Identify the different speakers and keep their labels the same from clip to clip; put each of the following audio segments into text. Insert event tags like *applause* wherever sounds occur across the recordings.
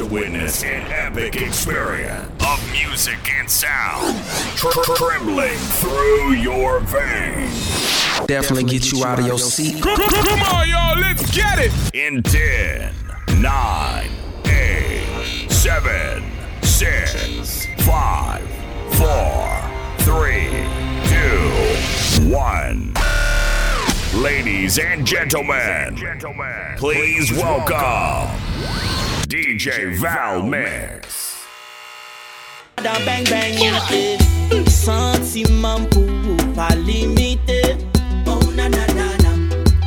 Speaker 1: to witness an epic experience of music and sound tr- trembling through your veins.
Speaker 2: Definitely get you out of your seat.
Speaker 3: Come on, y'all, let's get it.
Speaker 1: In 10, 9, 8, 7, 6, 5, 4, 3, 2, 1. Ladies and gentlemen, please welcome DJ Val Mix.
Speaker 4: Bang. Sentiment pou pa limite Oh na na na na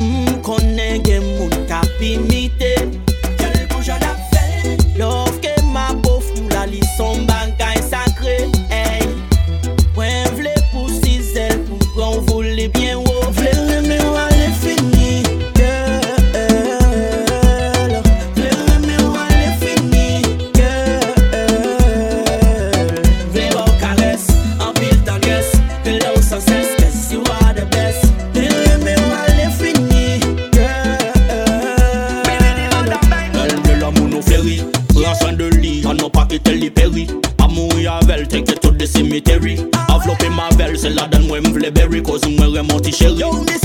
Speaker 4: mm, M konen gen moun ka pinite
Speaker 5: take it to the cemetery Avlope ma vel, se la dan mwen vle berry Cause mwen remonti chéri
Speaker 4: Yo, me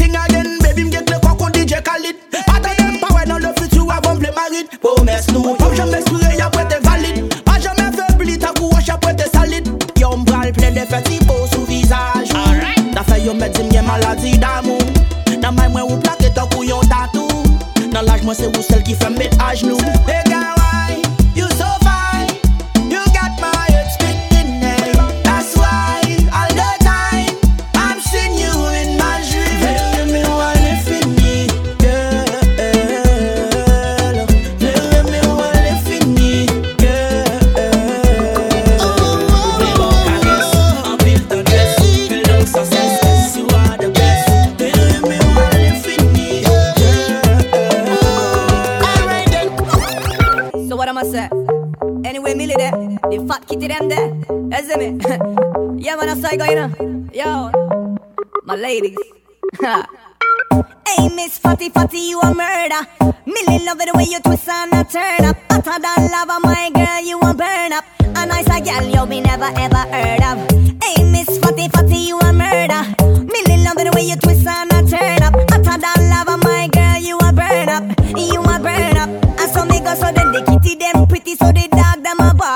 Speaker 4: Hey,
Speaker 6: Miss Fatty Fatty, you a murder. Millie love it the way you twist and a turn up. Hotter than lava, my girl, you a burn up. A nice a gal you be never ever heard of. Hey, Miss Fatty Fatty, you a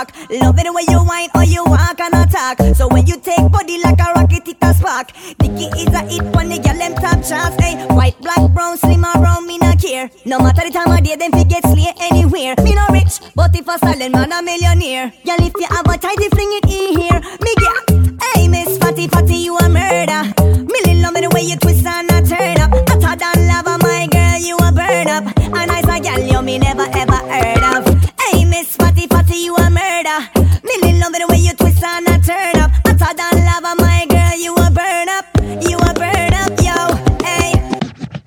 Speaker 6: them. Love it when you whine or you walk and attack. So when you take body like a rocket, it a spark. Dicky is a hit when the girl them top chance. Hey, white, black, brown, slim or brown, me not care. No matter the time of day, them fi get slay anywhere. Me no rich, but if a silent man a millionaire. Girl, if you have a tighty, fling it in here. Me get, hey Miss Fatty Fatty, you a murder. Millie love me the way you twist and a turn up. Hotter than lava, my girl, you a burn up. A nice a gal you me never ever heard of. Hey Miss Fatty Fatty, you a murder. Millie love the way you twist and a turn up. Hotter than lava, my girl, you a burn up. You a burn up, yo. Hey.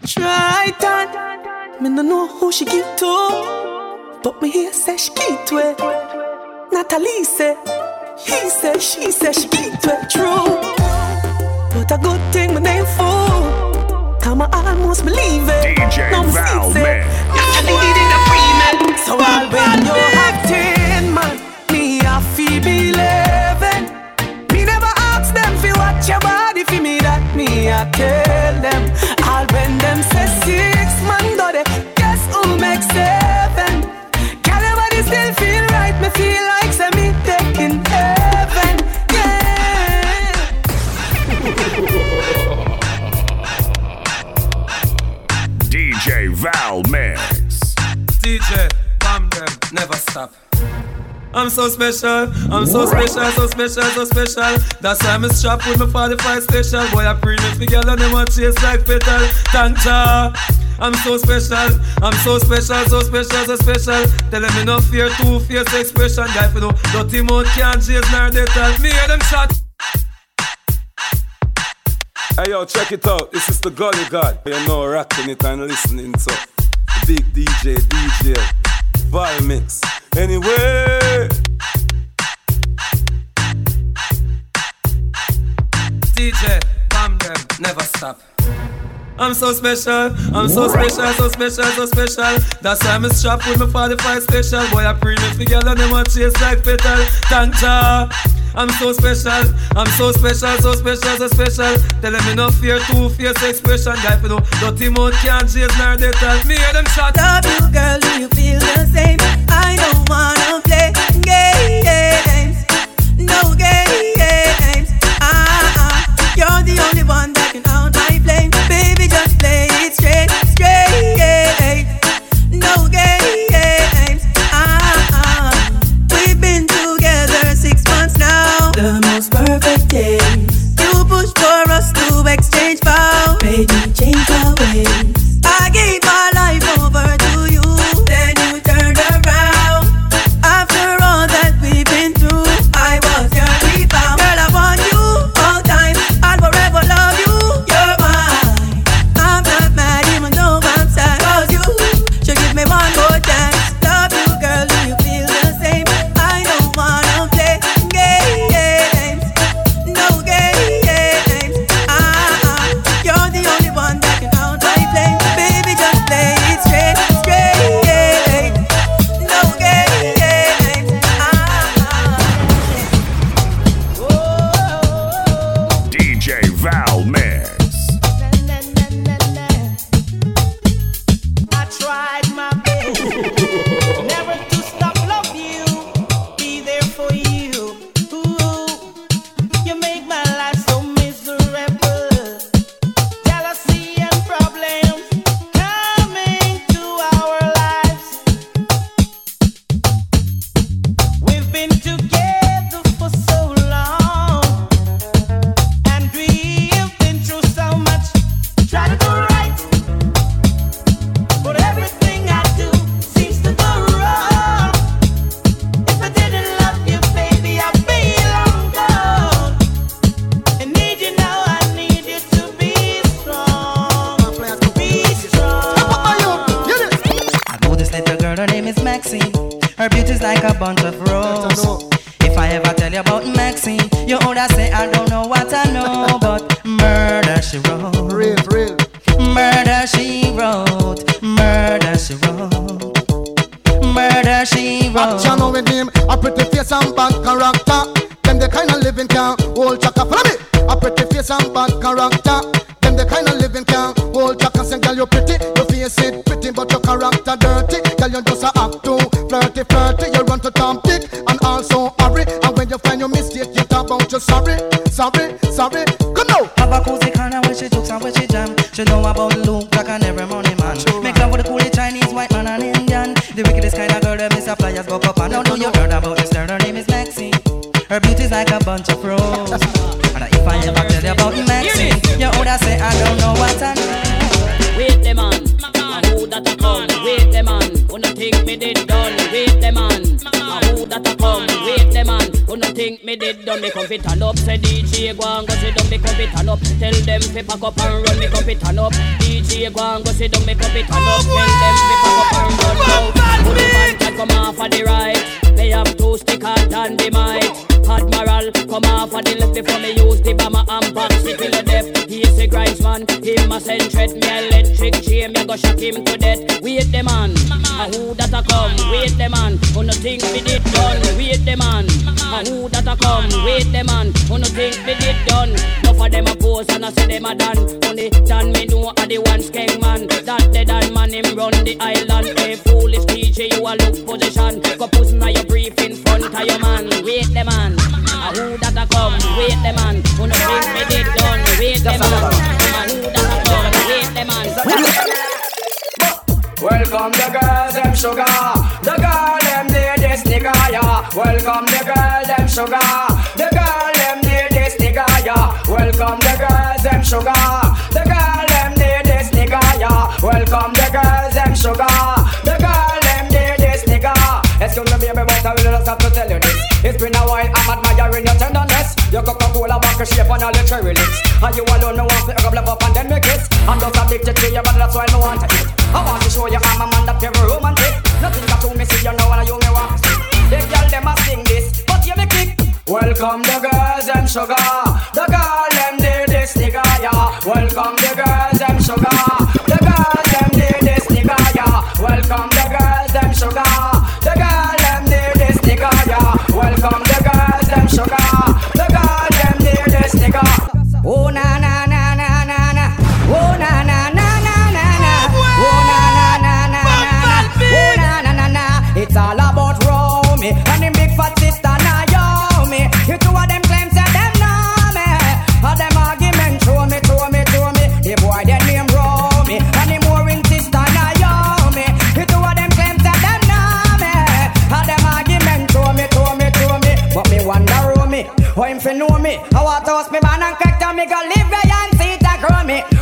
Speaker 4: Try that. Me no know who she give to, but me hear say she give to it. Natalie say, he say, she say she give to it. True, but a good thing my name fool. Come I almost believe it.
Speaker 1: DJ
Speaker 4: No, me
Speaker 1: Val
Speaker 4: see it.
Speaker 1: Mix.
Speaker 4: Natalie did it a pre So I'll when you tell them. All when them say six man do they guess who make seven. Girl your body still feel right, me feel like say me taking heaven. Yeah.
Speaker 1: DJ Val Mix.
Speaker 7: DJ, bam never stop. I'm so special, I'm so special, so special, so special. That's why I'm a strap with my 45 special. Boy, I pre me for girl and them want chase like petal. Thank ya. I'm so special, I'm so special, so special, so special. Tell them me no fear, two fierce expression. Guy, for no dirty mouth can't chase nor they tell me hear them shot.
Speaker 8: Hey yo, check it out. This is the Gully God. You know, rocking it and listening to big DJ, DJ Val Mix. Anyway,
Speaker 7: DJ, bam them, never stop. I'm so special, I'm so special, so special, so special. That's why I'm strapped with my 45 special. Boy, I bring it together them want chase like petal. Thank ya. I'm so special, I'm so special, so special, so special. Tell them me no fear, two fierce expression. Guy, you know, dirty mouth can't chase nor they tell me hear them shot.
Speaker 9: Love you, girl, do you feel the same? I don't wanna play games, me change my ways. I gave my life over to you. She
Speaker 10: and
Speaker 9: where she jam. She know about Luke like an every money man. Make love with the coolie Chinese, white man and Indian. The wickedest kind of girl that Mr. Flyers go up and now know you heard about this girl. Her name is Maxine. Her beauty's like a bunch of roses. *laughs* And if I ever tell you about Maxine, you would say I don't know what I know.
Speaker 11: Wait the man, a who that a come? Wait the man, who no think me did done? Wait the man, a who that a come? Wait the man, who no think me did done? Me come fit turn up, say DJ go and go sit down, me come fit turn up. Tell them fi pack up and run, me come fit turn up. DJ go and go sit down, me come fit turn up. Tell them fi pack up and run now. Put the pants come off of the right. They have two sticker than the mic. Admiral, come off of the left before me use the bomber and box the death. He's a grinds man, him a send threat. Me electric chain, me go shock him to death. Wait the man, a who that a come? Wait the man, who no think me did done? Wait the man, a who that a come? Wait the man, who no think me did done? Enough of them a pose and I say them a done. Only done me know a the one skeng man. That done man him run the island. Hey foolish DJ, you a look position. Go puss na your brief in front of your man. Wait the man, a who that a come? Wait the man, who no think me did done? Wait the man, a who that a come? Wait the man.
Speaker 12: Welcome the girls, them sugar. The girl, them need this nigga, yeah. Welcome the girl, them sugar. The girl, them need this nigga, yeah. Welcome the girls, them sugar. The girl, them need this nigga, yeah. Welcome the girls, them sugar. Excuse me, baby, but I will just have to tell you this. It's been a while, I'm admiring your tenderness. Your Coca-Cola bottle shape and all your cherry lips. And you alone, no one speak up, love up, and then make kiss. I'm just addicted to you, but that's why I want to eat. I want to show you I'm a man that ever romantic. Nothing got to me, see you know, and you me want to see. They girl, them a sing this, but you me kick. Welcome the girls, them sugar. The girl, them, they this nigga, yeah. Welcome the girls, them sugar. i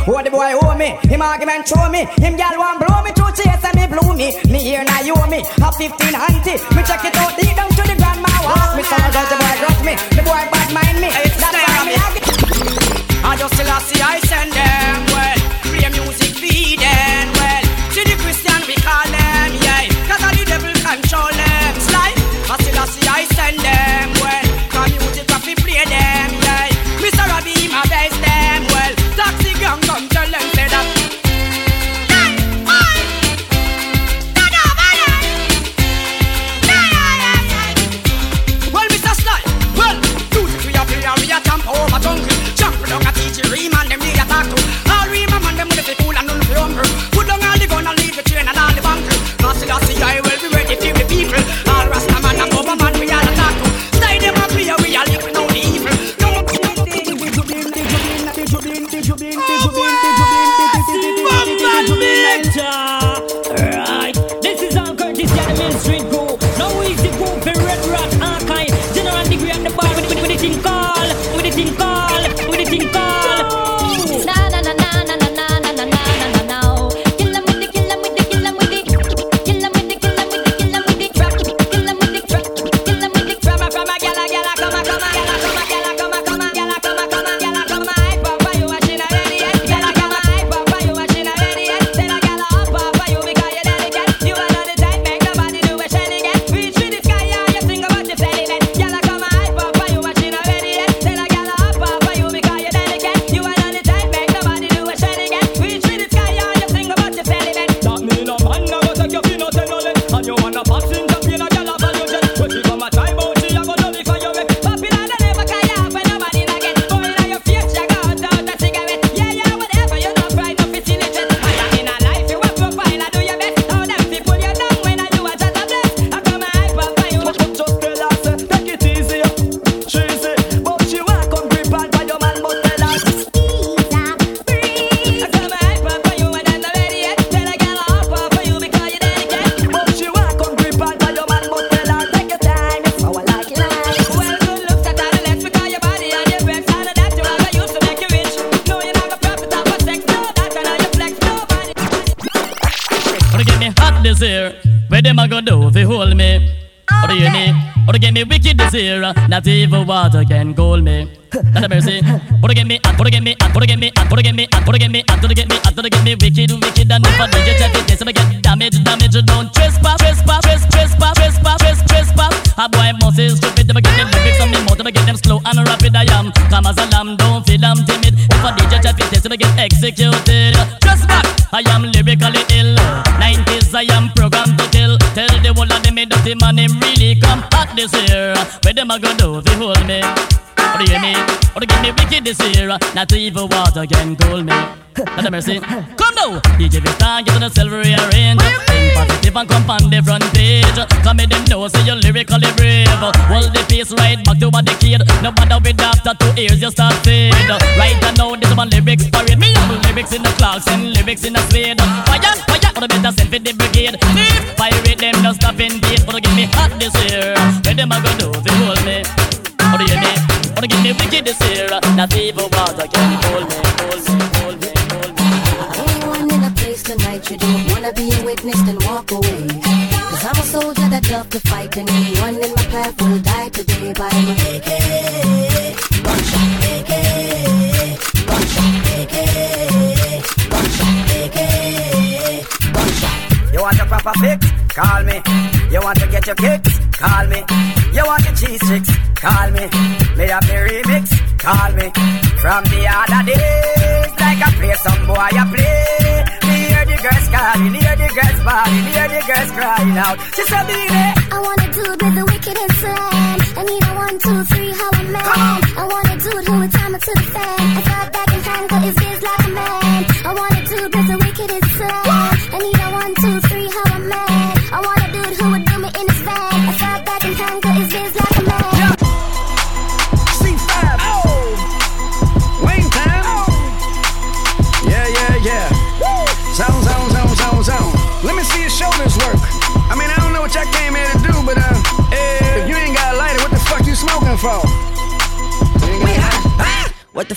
Speaker 12: What the boy owe me? Him argument show me. Him gal want blow me two chase and me blow me. Me hear now you owe me. A fifteen auntie. Me check it out deep down to the grandma house. Me son got the boy drop me. The boy bad mind me. It's That's why me. I just still I see I send them well. Play music feed them well. To the Christian we call them yeah. Cause the devil control them slide. I still see I send them evil
Speaker 13: water again cool me. Not a mercy. Come now, he give his target on the silvery arrange. Think positive and come on the front page. Come in them know, say you're lyrically brave. Hold the peace right
Speaker 12: your kicks? Call me. You want your cheese sticks? Call me. Me have be remix? Call me. From the other days, like I play some boy, I play. Me hear the girls calling, hear the girls bawling, hear the girls crying out. She said, "Baby,
Speaker 14: I want."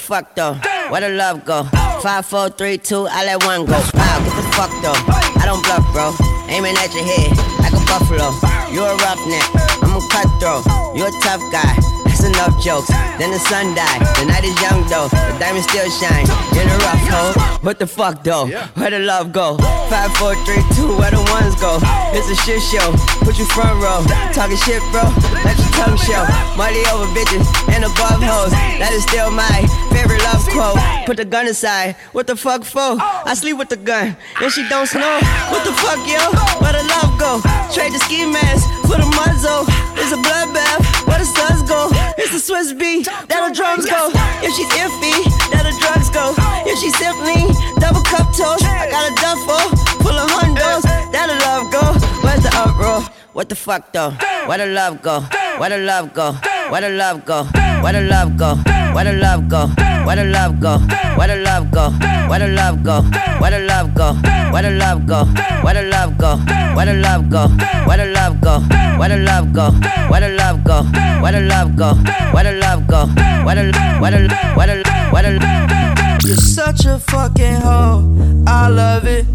Speaker 15: Fuck
Speaker 16: though? Where the love go? Five, four, three, two, I let one go. Wow, get the fuck though. I don't bluff, bro. Aiming at your head like a buffalo. You a roughneck, I'm a cutthroat. You a tough guy. That's enough jokes. Then the sun died. The night is young though. The diamond still shine. In a rough hole. What the fuck though? Where the love go? Five, four, three, two. Where the ones go? It's a shit show. Put you front row. Talking shit, bro. Let your tongue show. Money over bitches and above hoes. That is still my favorite love quote. Put the gun aside. What the fuck for? I sleep with the gun. And she don't snow. What the fuck, yo? Where the love go? Trade the ski mask for the muzzle. It's a bloodbath. Where the suns go? It's the Swiss beat. That the drums go. If she's iffy, that the drugs go. If she's simply double cup toast, I got a duffel full of hundos. That the love go. Where's the uproar? What the fuck though? Where the love go? Where the love go? Where the love go? Where the love go? Where the love go? Where the love go? Where the love go? Where the love go? Where the love go? Where the love go? Where the love go? Where the love go? Where the love go? Where the love go? Where the love go? Where the love go? Where the love go? Where the where the where the
Speaker 17: You're such a fucking hoe. I love it.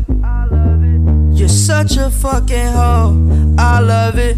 Speaker 17: You're such a fucking hoe. I love it.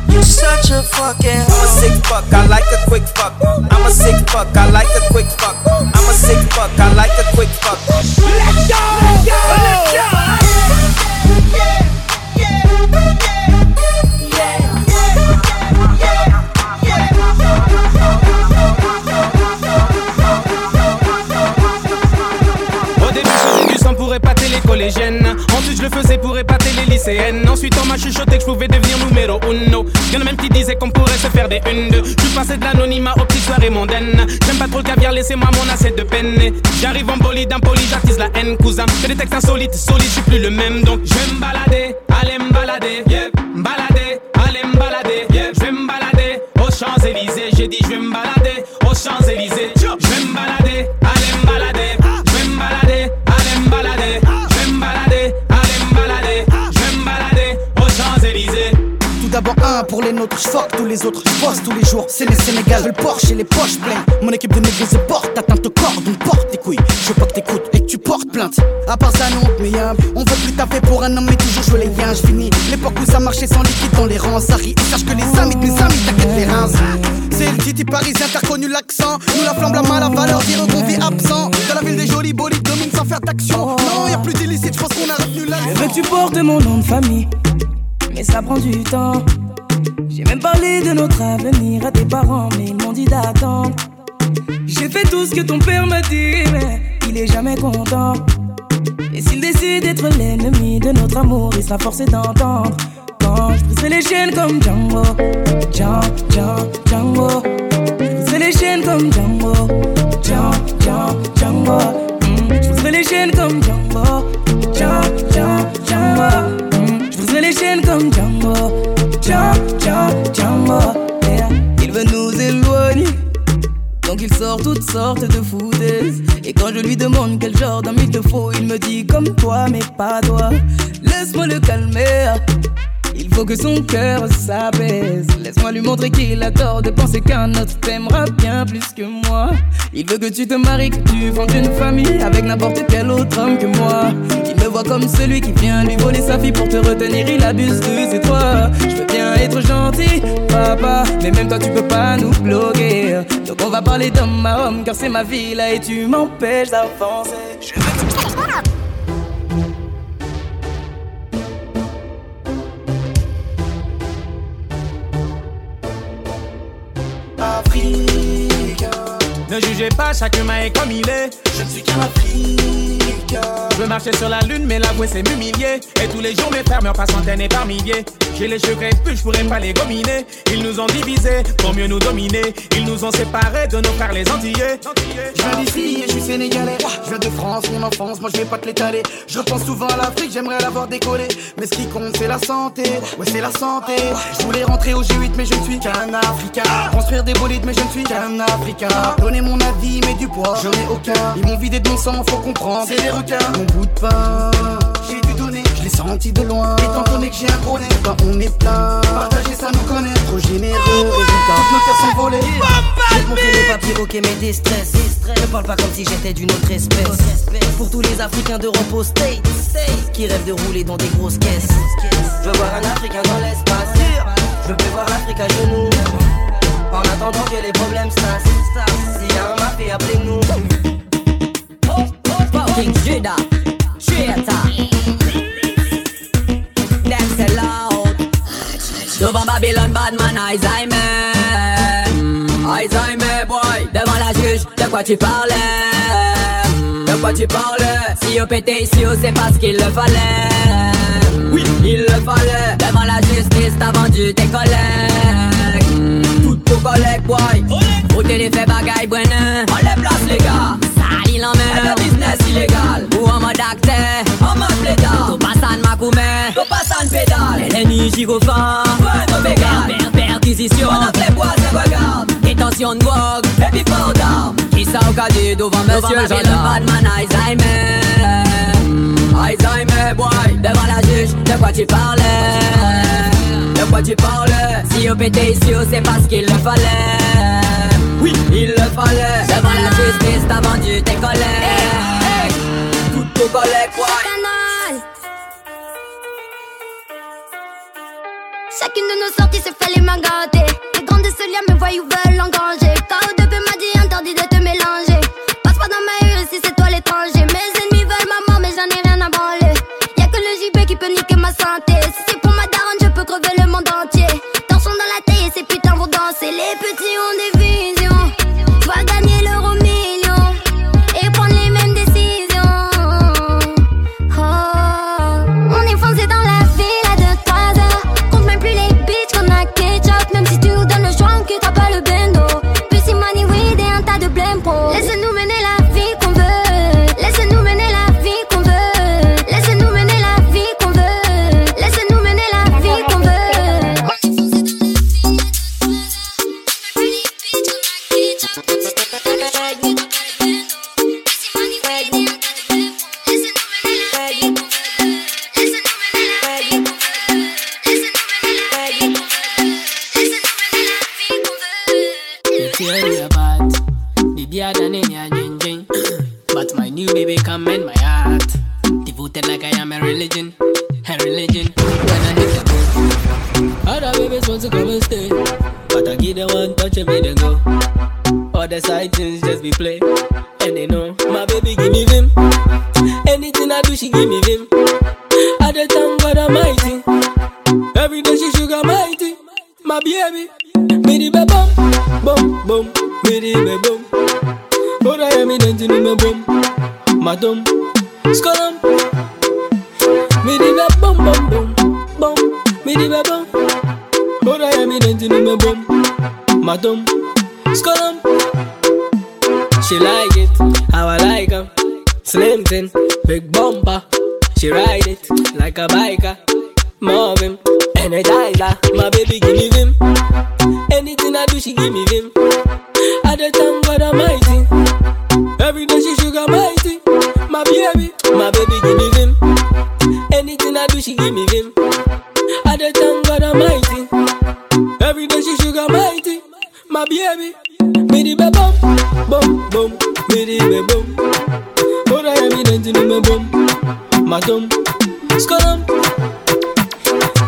Speaker 17: Such a fucking.
Speaker 2: I'm a sick fuck, I like a quick fuck. I'm a sick fuck, I like a quick fuck. I'm a sick fuck, I like a quick fuck. Let's go, let's go, let's go.
Speaker 18: Collégiennes. Ensuite, je le faisais pour épater les lycéennes. Ensuite, on m'a chuchoté que je pouvais devenir numéro uno. Y'en a même qui disaient qu'on pourrait se faire des une deux. Je passais de l'anonymat aux petites soirées mondaines. J'aime pas trop le caviar, laissez-moi mon assiette de peine. J'arrive en bolide, impoli, j'attise la haine, cousin. Fais des textes insolites, solides, je suis plus le même. Donc, je vais me balader, aller me balader, yeah. Balader, aller me balader. Je vais me balader aux Champs-Élysées. J'ai dit, je vais me balader aux Champs-Élysées.
Speaker 19: D'abord un pour les nôtres, j'fuck tous les autres, j'bosse tous les jours. C'est les Sénégal, le Porsche et les poches pleines. Mon équipe de se porte, atteinte au corps, donc porte tes couilles. Je veux pas que t'écoutes et que tu portes plainte. À part ça, non, mais y'a on veut plus taper pour un homme, mais toujours jouer les liens. J'finis l'époque où ça marchait sans liquide dans les rangs. Ça rit et sache que les amis de mes amis t'inquiète les reins. C'est le titi parisien, t'as reconnu l'accent. Nous la flamme, la main, la valeur, dire qu'on vit absent. Dans la ville des jolis bolides, domine sans faire d'action. Non, y a plus d'illicite, j'pense qu'on a retenu la
Speaker 20: que tu portes mon nom de famille, mais ça prend du temps. J'ai même parlé de notre avenir à tes parents, mais ils m'ont dit d'attendre. J'ai fait tout ce que ton père m'a dit, mais il est jamais content. Et s'il décide d'être l'ennemi de notre amour, il sera forcé d'entendre. Quand je briserai les chaînes comme Django, Django, Django, Django. Je briserai les chaînes comme Django, Django, Django, Django. Mm, Je briserai les chaînes comme Django, Django, Django, Django. Les chaînes comme Django, Django, Django, Django. Il veut nous éloigner. Donc il sort toutes sortes de foutaises Et quand je lui demande quel genre d'homme il te faut Il me dit comme toi mais pas toi Laisse-moi le calmer Il faut que son cœur s'apaise. Laisse-moi lui montrer qu'il a tort de penser qu'un autre t'aimera bien plus que moi. Il veut que tu te maries, que tu fondes une famille avec n'importe quel autre homme que moi. Il me voit comme celui qui vient lui voler sa fille pour te retenir, il abuse de ses droits. Je veux bien être gentil, papa, mais même toi tu peux pas nous bloquer. Donc on va parler d'homme à homme, car c'est ma vie là et tu m'empêches d'avancer. Je veux
Speaker 18: jugez pas, chaque humain comme il est. Je ne suis qu'un Africain. Je veux marcher sur la lune, mais l'avouer c'est m'humilier. Et tous les jours, mes frères meurent par centaines et par milliers. J'ai les cheveux crépus, je pourrais pas les gominer. Ils nous ont divisés pour mieux nous dominer. Ils nous ont séparés de nos frères les Antillais.
Speaker 19: Je viens d'ici et je suis sénégalais. Je viens de France, mon enfance, moi je vais pas te l'étaler. Je pense souvent à l'Afrique, j'aimerais l'avoir décollé. Mais ce qui compte, c'est la santé. Ouais, c'est la santé. Je voulais rentrer au G8, mais je ne suis qu'un Africain. Construire des bolides, mais je ne suis qu'un Africain. Donner mon avis, mais du poids, j'en ai aucun. Ils m'ont vidé de mon sang, faut comprendre. C'est des requins. Mon bout de pain, j'ai dû donner. Je l'ai senti de loin. Étant donné que j'ai un gros nez, quand on est plein. Partager ça nous connaît. Trop généreux, résultat. Nos.
Speaker 21: Je vais te montrer les papiers, ok, mais des stress. Ne parle pas comme si j'étais d'une autre espèce. Pour tous les Africains d'Europe au States qui rêvent de rouler dans des grosses caisses. Je veux voir un Africain dans l'espace. Je peux voir l'Afrique à genoux. En attendant que les problèmes s'installent. S'il y a un mafé, appelez-nous.
Speaker 22: King Judah, traitor. Them say loud. Devant Babylone, bad man, Alzheimer. Alzheimer, boy. Devant la juge, de quoi tu parlais? De quoi tu parlais? Si on pétait ici, on sait pas ce qu'il le fallait. Oui, il le fallait. Devant la justice, t'as vendu tes collègues. Toutes vos collègues, boy. Au téléphone, bagaille, brennan. On les place, les gars. Sali l'emmène. Le. Ou en mode plaidard. Tout passe en macoumé. Tout passe en pédale. L'ennemi gyrophare. Ouais, mauvais gars. Per- Perquisition. Pendant que les bois se regardent. Détention de drogue. Et puis port d'armes. Qui ça au devant monsieur le gendarme. Batman Alzheimer. Alzheimer, boy. Devant la juge. De quoi tu parlais? De quoi tu parlais? Si on pétait ici, on sait pas ce qu'il le fallait. Oui, il le fallait. Devant la justice, t'as vendu tes collègues.
Speaker 23: Chacune de nos sorties se fait les mains gâtées. Les grands de ce lien me voient ou veulent engranger. KO2 m'a dit interdit de te mélanger. Passe pas dans ma rue si c'est toi l'étranger. Mes ennemis veulent ma mais j'en ai rien à branler. Y'a que le JB qui peut niquer ma santé. Si c'est pour ma daronne, je peux crever le monde entier. Tension dans la tête et ces putains vont danser. Les petits ont des
Speaker 20: baby in my heart. Devoted like I am a religion, a religion. When I hit the boat, other babies want to come and stay. But I give them one touch and make them go. All the side things just be play. And they know my baby give me vim. Anything I do, she give me vim. I the thank God Almighty. Every day she sugar mighty. My baby, the be bum, bum, me the be bum. Oh, I am in the bum, madam, skolam. Me the be bum, bum, bum, bum, me the be bum. Oh, I am in the me bum, madam, skolam. She like it, how I like 'em. Slim thin, big bumper. She ride it like a biker. Marvin, energizer. My baby give me vim. Anything I do, she give me vim. I the thank God Almighty. My baby give me vim. Anything I do, she give me vim. I dey thank God Almighty. Every day she sugar mighty. My baby, me di be bum, bum, bum, me
Speaker 24: di be bum. Oh, I am in me bum, my thumb, scolum.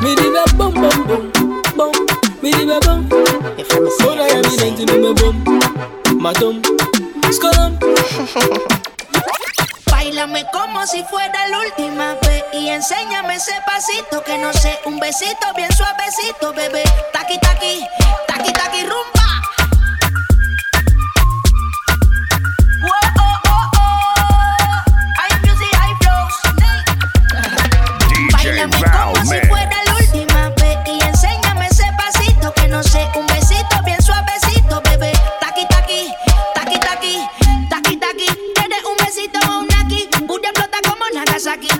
Speaker 24: Me di be bum, bum, bum, bum, me di be bum. Oh, I am in me bum, my thumb, scum. *laughs* Bailame como si fuera la última vez y enséñame ese pasito que no sé, un besito bien suavecito, bebé. Taqui taqui, taqui taqui rumba. Wow, oh, oh, oh. I music, I como si fuera la última vez y
Speaker 14: enséñame ese pasito que no
Speaker 24: sé, un pasa?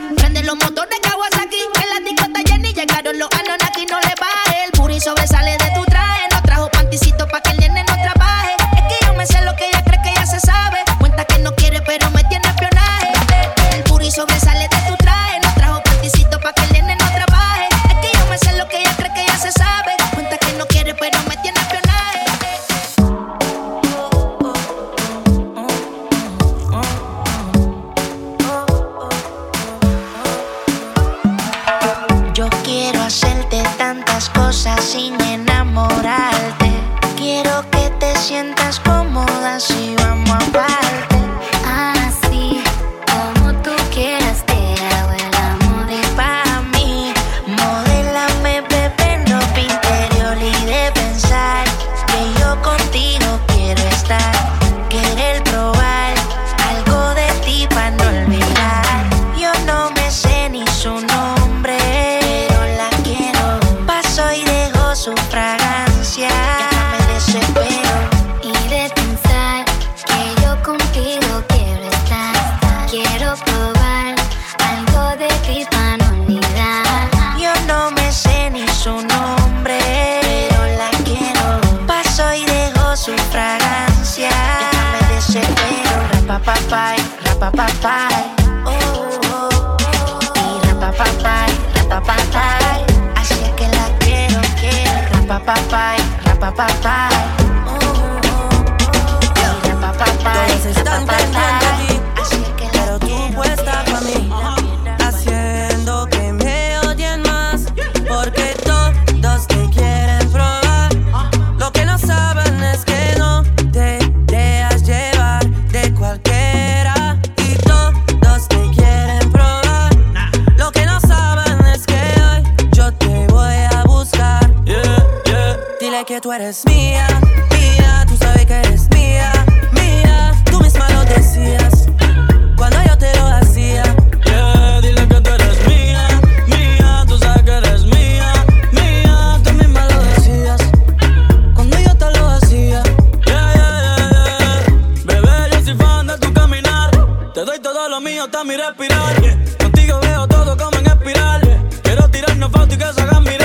Speaker 24: y
Speaker 25: todo lo mío está mi respirar. Yeah. Contigo veo todo como en espiral. Quiero tirarnos fotos y que se hagan mirar.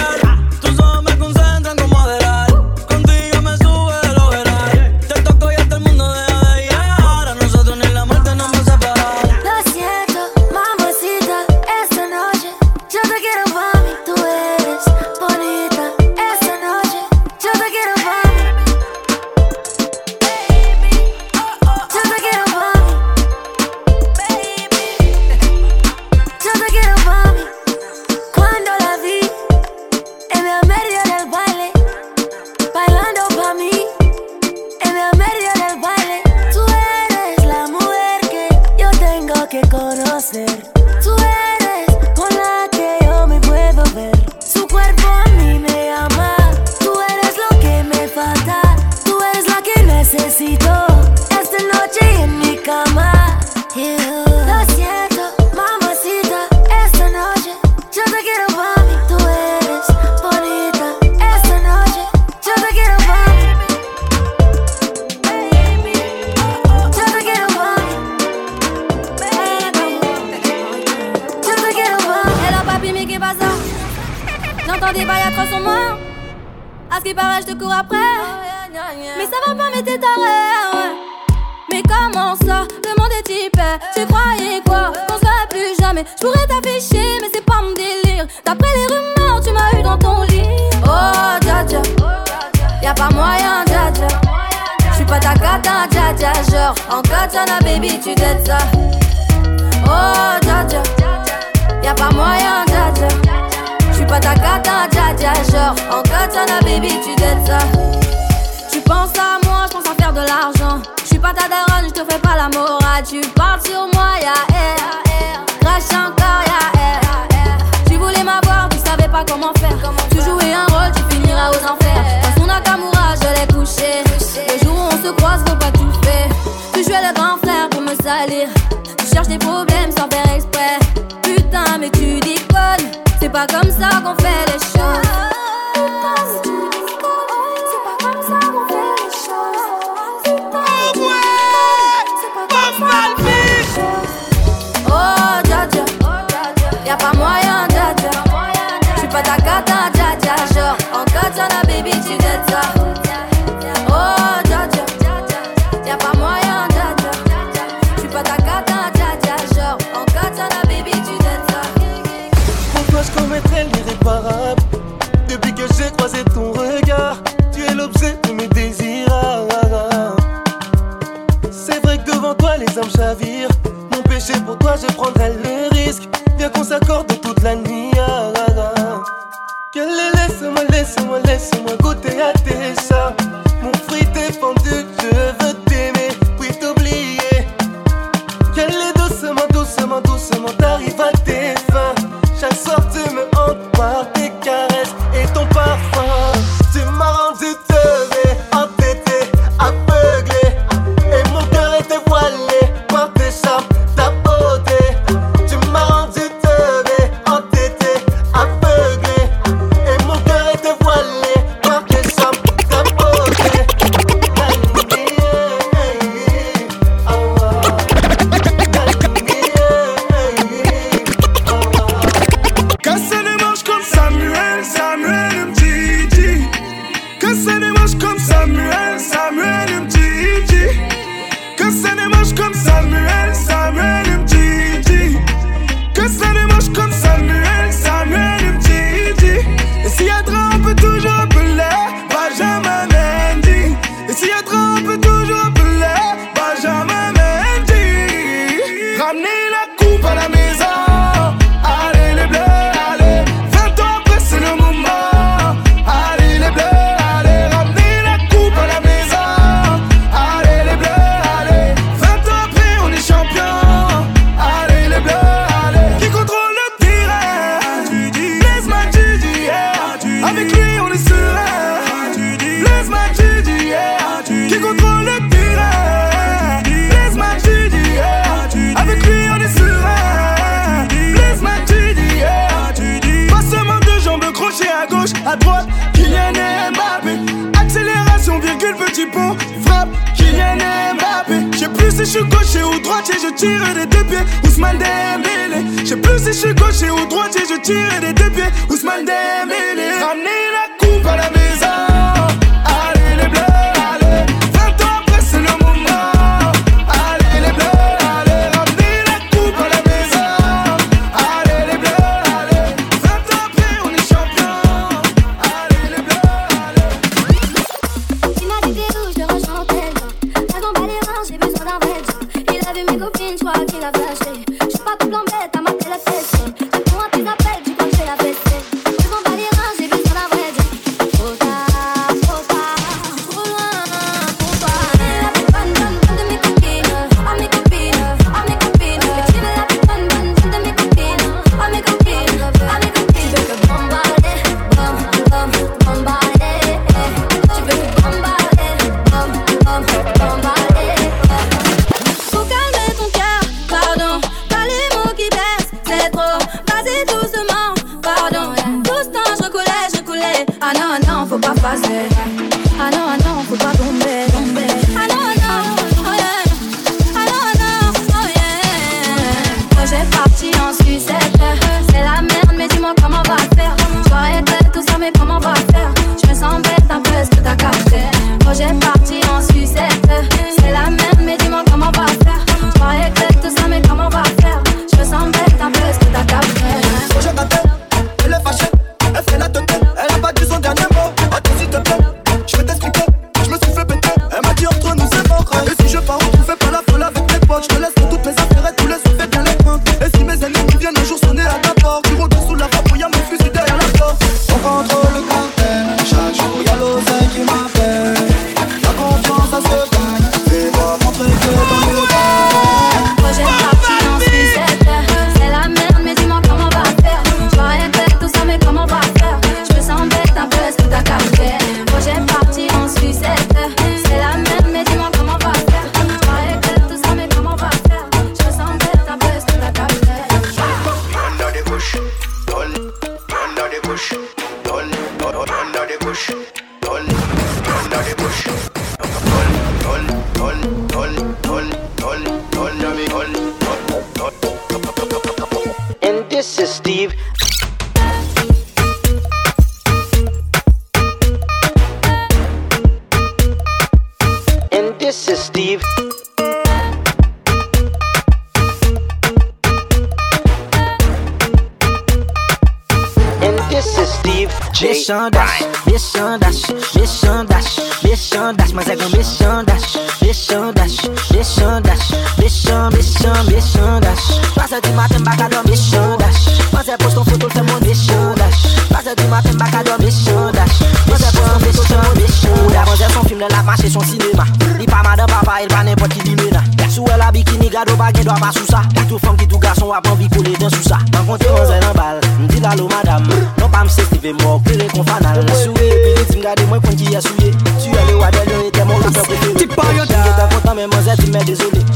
Speaker 14: te
Speaker 4: moun bichon dash. Pase tou maten baka do bichon dash. Mose pou son bichon te
Speaker 26: moun
Speaker 21: bichon dash. Mose son film de la mache son sinema Li pa madan papa el pa nepot ki di mena Sou el a bikini gado bagen do pa sou sa Ki tou fom ki tou gason ap anvi kole den sou sa An konte onze nan bal, mdi lalo madam Non pa mse stive mok, kere kon fanal Souye, pili tim gade mwen kon ki yasouye Tuye le wadel yon ete moun loutan preferi Ti pa yon da Ti pa yon da, mwen mose ti mwen dezole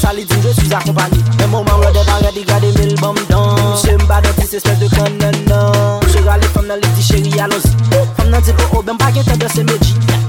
Speaker 21: salidim, je suis akompani Men mouman wè devan gadi gade de kon nan nan Che gale fèm nan li ti chéri alonzi Fèm nan ben de se medji de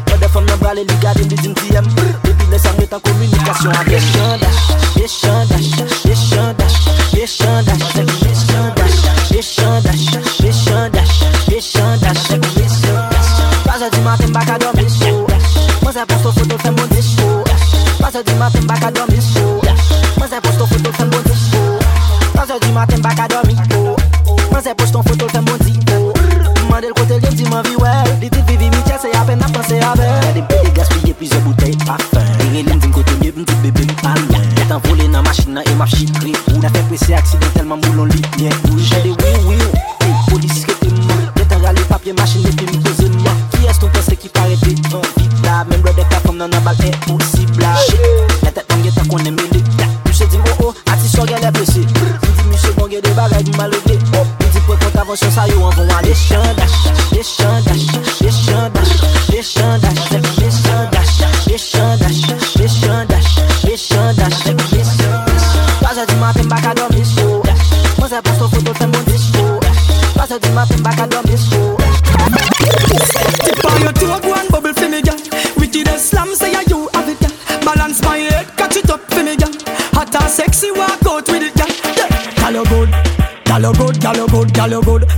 Speaker 21: Machin nan em ap chitri Ou nan te prese aksidon telman moulon li Nye ou jade wiw wiw Polis rete mou Detan rale papye machin epi mpoze mwa Ki es ton pense ki pare de an vit la Men blode ka fom nan an bal imposibla Shit, la tet nan ge ta konen me le da Mse di mwo o, ati so gen le pese Mdi mse bon gen de
Speaker 27: bagay di malode Mdi pre kontavansyon sa yo an von a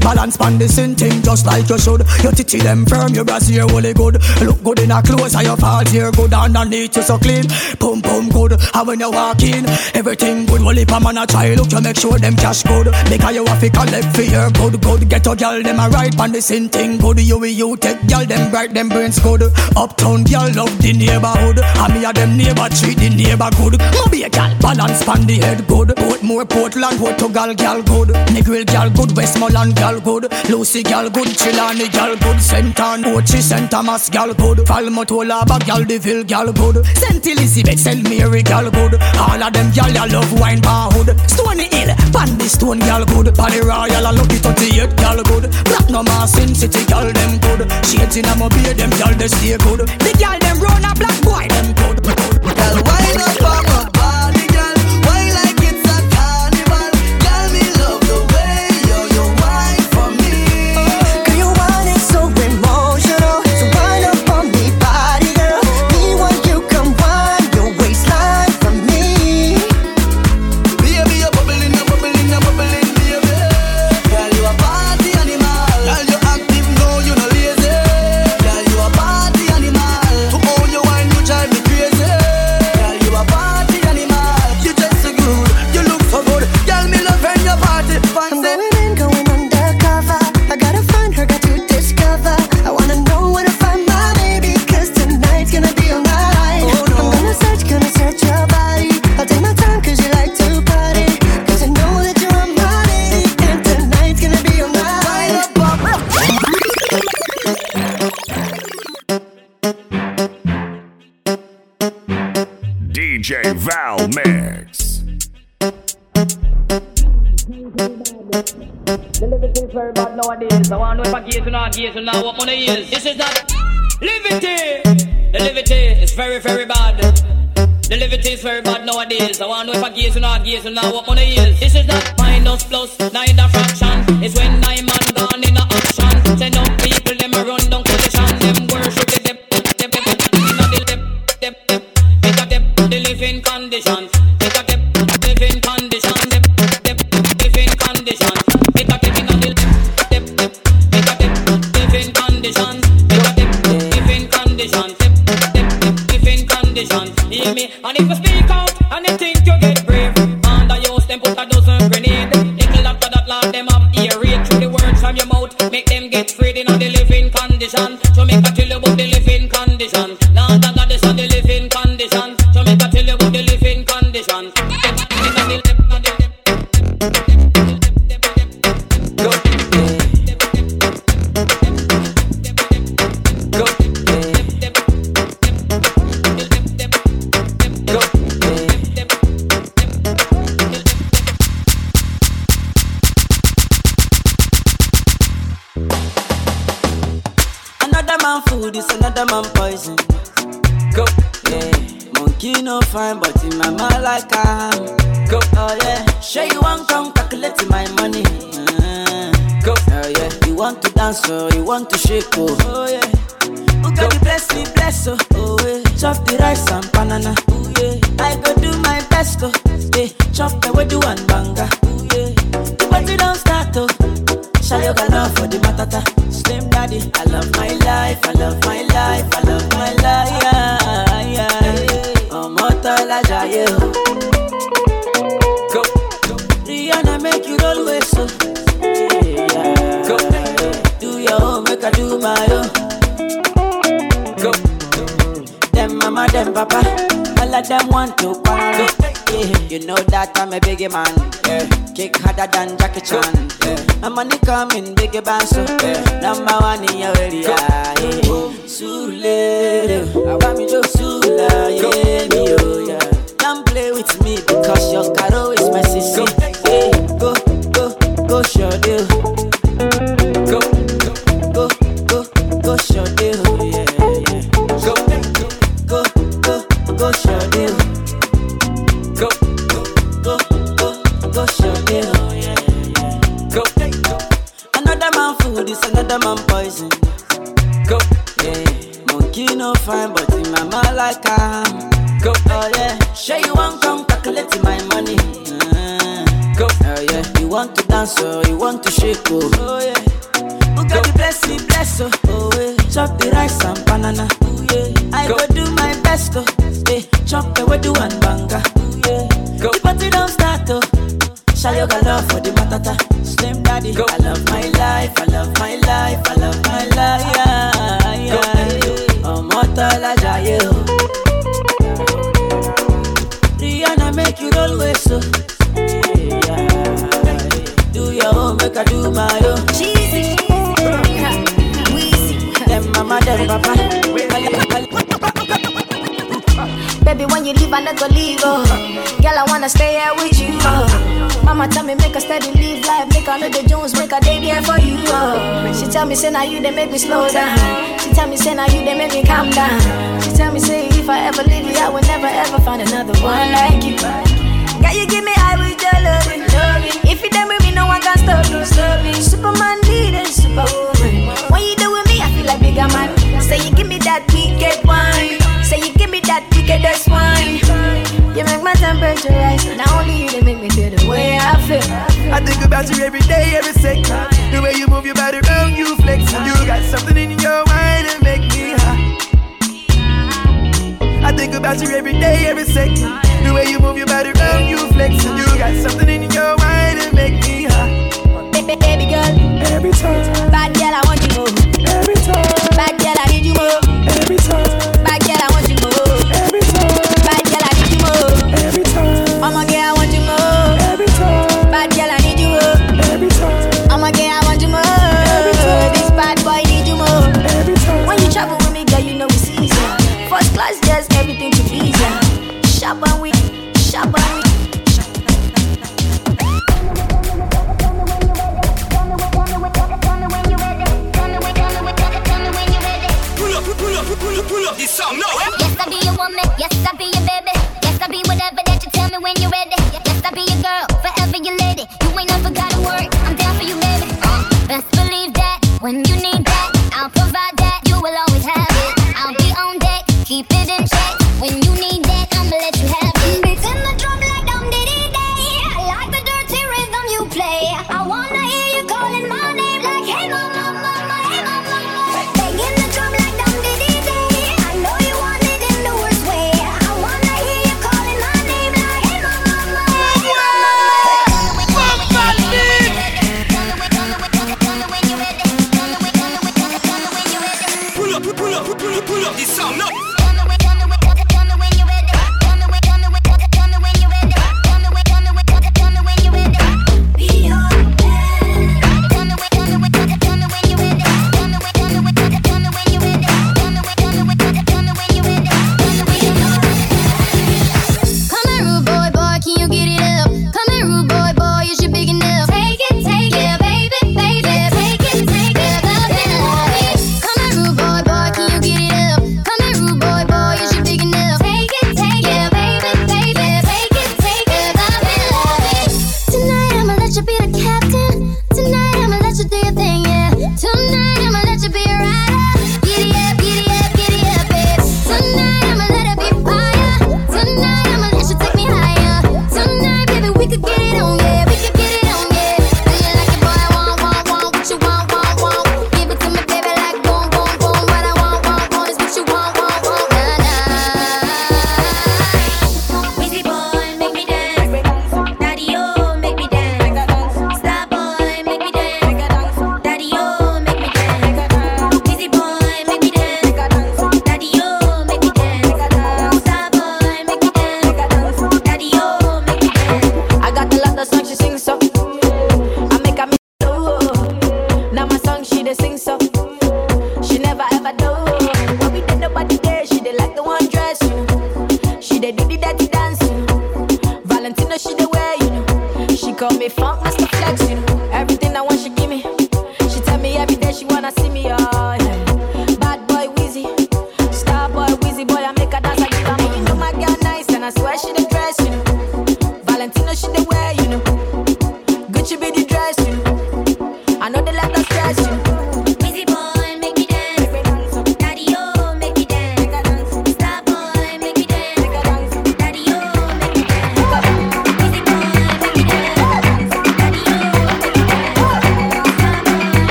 Speaker 27: Balance pan the same thing just like you should. Your titty them firm, your brassiere really good. Look good in a clothes, and your fault here good. Underneath you so clean, pum pum good. And when you walk in, everything good. Well, if a man a try, look you make sure them cash good. Because you have to collect for your good, good. Get a girl them a right pan the same thing good. You will you take girl them bright, them brains good. Uptown girl love the neighborhood. And me a them neighbor treat the neighbor good. A girl balance pan the head good. Portmore, Portland, Portugal girl good. Negril girl good, Westmoreland girl good. Lucy girl good, Chilani girl good. Sentan, Ochi, St. Thomas girl good. Falmotolaba girl, Deville girl good. St. Elizabeth, St. Mary girl good. All of them girl ya love wine bar hood. Stony Hill, Pandy Stone girl good. Pally Royal, I it 38 girl good. Platinum Sin City girl them good. Shades in a mobile, them girl they stay good. The girl them run a black boy them good. Girl wine up on
Speaker 1: Val Mix.
Speaker 11: The is very bad nowadays. I want to know if I not. This is not liberty. The liberty is very, very bad. The liberty is very bad nowadays. I want to know if I gaze or not gaze or not what money is. This is not minus plus, neither fraction. It's when nine man
Speaker 28: me
Speaker 23: say now you they make me slow down. She tell me say now you they make me calm down. She tell me say if I ever leave you, I will never ever find another one like you. Got you give me I with your loving. If you done with me, no one can stop you, stop me. Superman lead and superwoman. When you do with me, I feel like bigger man. Say you give me that wicked wine. Say you give me that wickedest wine. You make my temperature rise. Now only you, they make me feel the way I feel.
Speaker 14: I think about you every day, every second. The way you move your body around, you you got something in your mind that make me high. I think about you every day, every second. The way you move your body around, you flex. You got something in your mind that make me high.
Speaker 23: Baby girl,
Speaker 14: every time.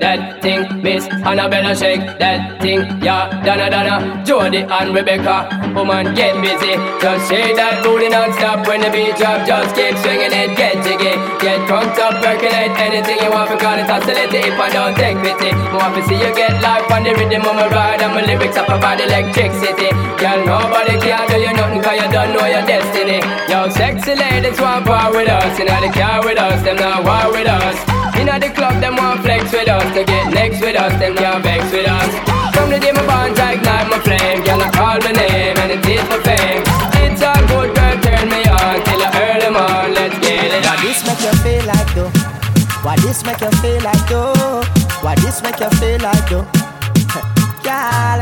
Speaker 29: That
Speaker 30: thing, Miss. Annabella shake that thing, yeah, Donna Donna, Jody and Rebecca, woman get busy, just shake that booty non-stop when the beat drop, just keep swinging it, get jiggy, get drunk up, percolate anything you want, because it's oscillating if I don't take pity, want to see you get life on the rhythm of my ride, and my lyrics up about electricity, girl, nobody can do you nothing, cause you don't know your destiny, yo, sexy ladies want part with us, you know they car with us, them not war with us, Inna the club, them want flex with us. To get next with us, them can't vex with us. From the day my bonds I ignite my flame, girl I call my name and it is my fame. It's a good, girl, turn me on till I earn them. Let's get it.
Speaker 21: Why this make you feel like though? Why this make you feel like though? Why this make you feel like though? *laughs* Girl,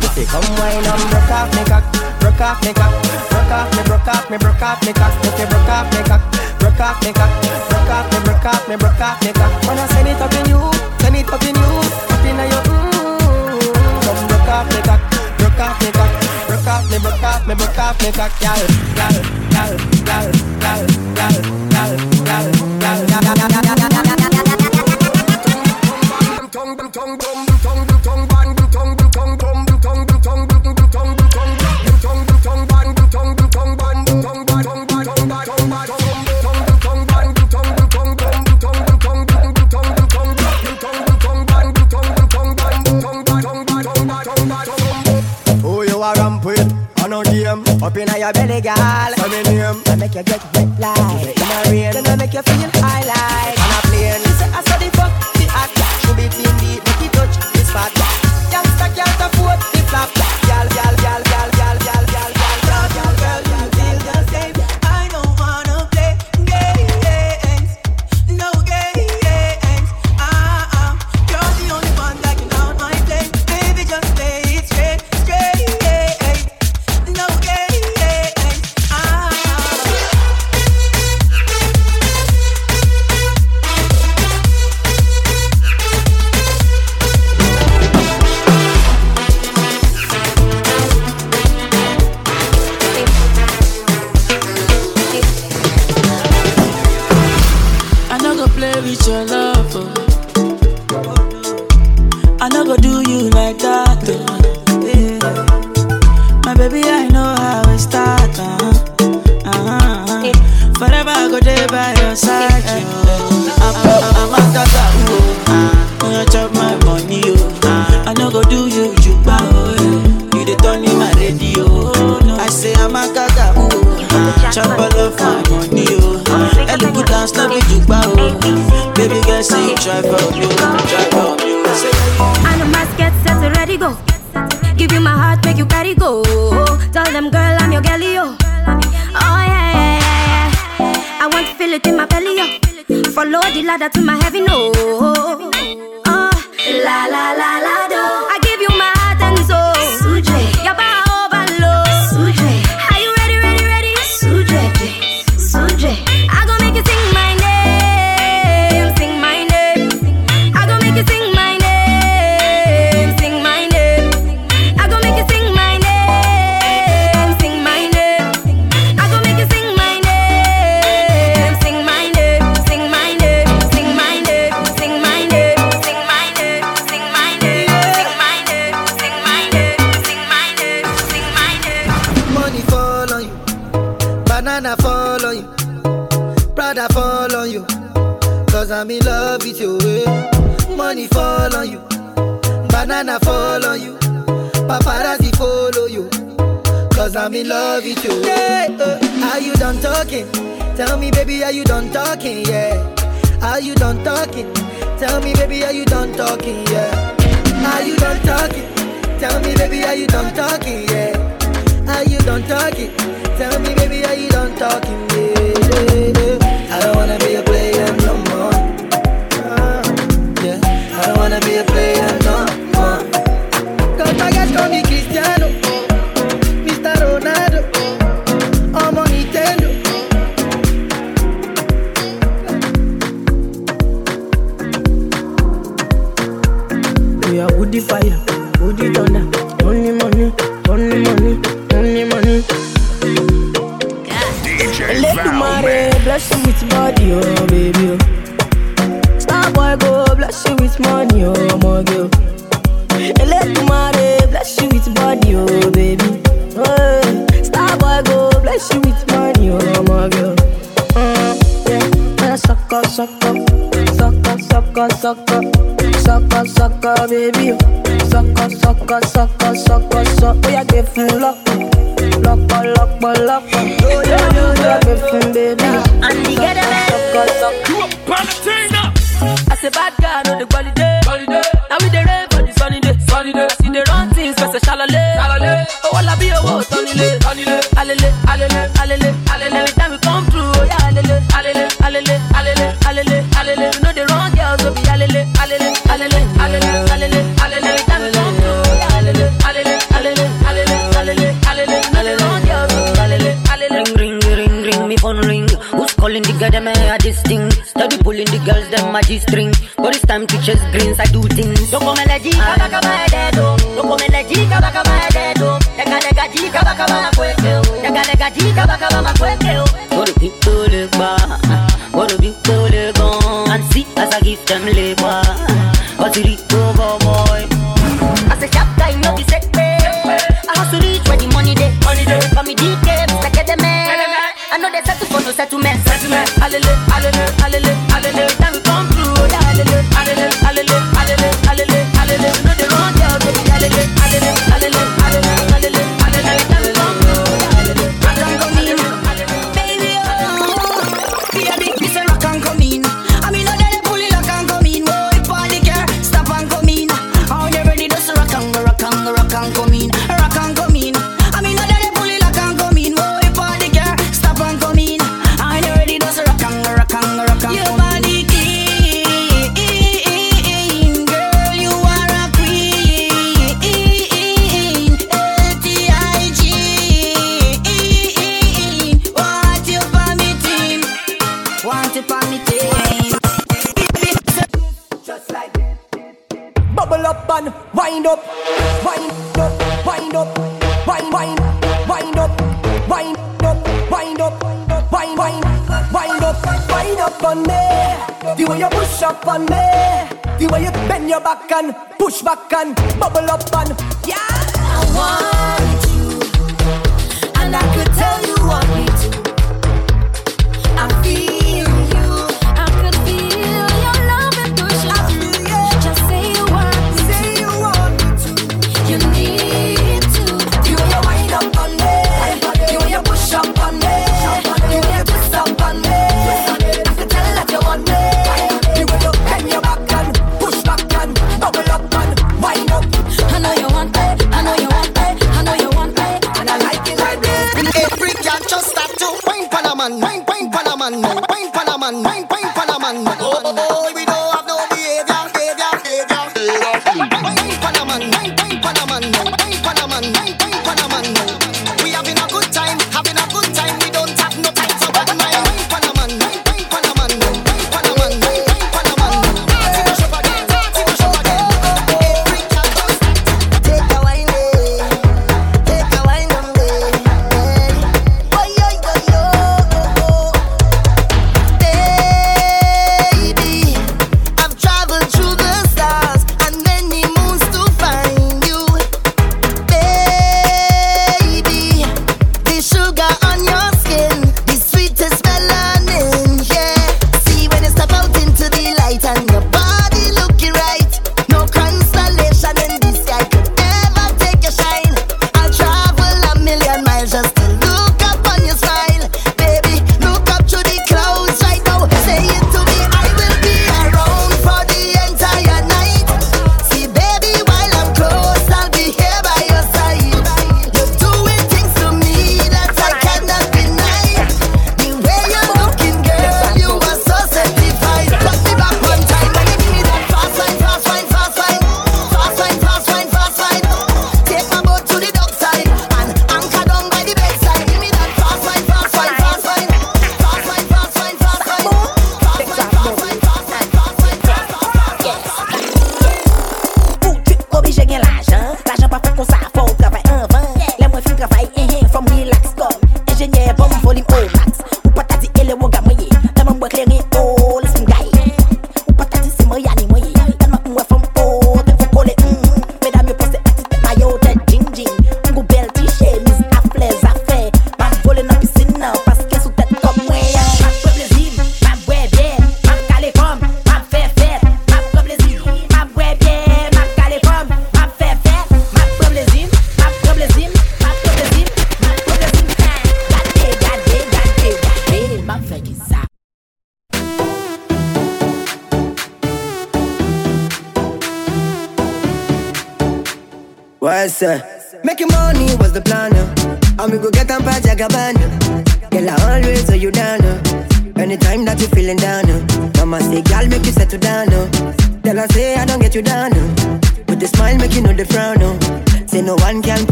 Speaker 21: what Come wine and broke off me cock, broke off me cock, broke off me, broke off me, broke off me cock, okay, broke off me cock, broke off me cock, broke off me, broke off me, broke off me cock. I send it up in you, send it up in you, up in your mm. Come broke off me cock, broke off me cock, broke off me, broke off me, broke off me cock, gal, gal, gal, gal, gal, gal, gal, gal, gal, gal, gal, gal,
Speaker 31: Tongue, tongue, tongue, tongue, tongue, tongue, tongue,
Speaker 21: Up in your belly, girl.
Speaker 31: Say me name.
Speaker 21: I make you get wet like in a rain. Then I make you feel high like
Speaker 23: And the mask get set to ready go. Give you my heart, make you carry go. Tell them, girl, I'm your girlie, yo. Oh yeah, yeah, yeah, yeah. I want to feel it in my belly, yo. Follow the ladder to my heaven. Oh, wanna follow you.
Speaker 6: Paparazzi follow you. Cause I'm in love with you. Yeah, uh, are you done talking? Tell me, baby, are you done talking? Yeah. Are you done talking? Tell me, baby, are you done talking? Yeah. Are you done talking? Tell me, baby, are you done talking? Yeah. Are you done talking? Tell me, baby, are you done talking? Yeah.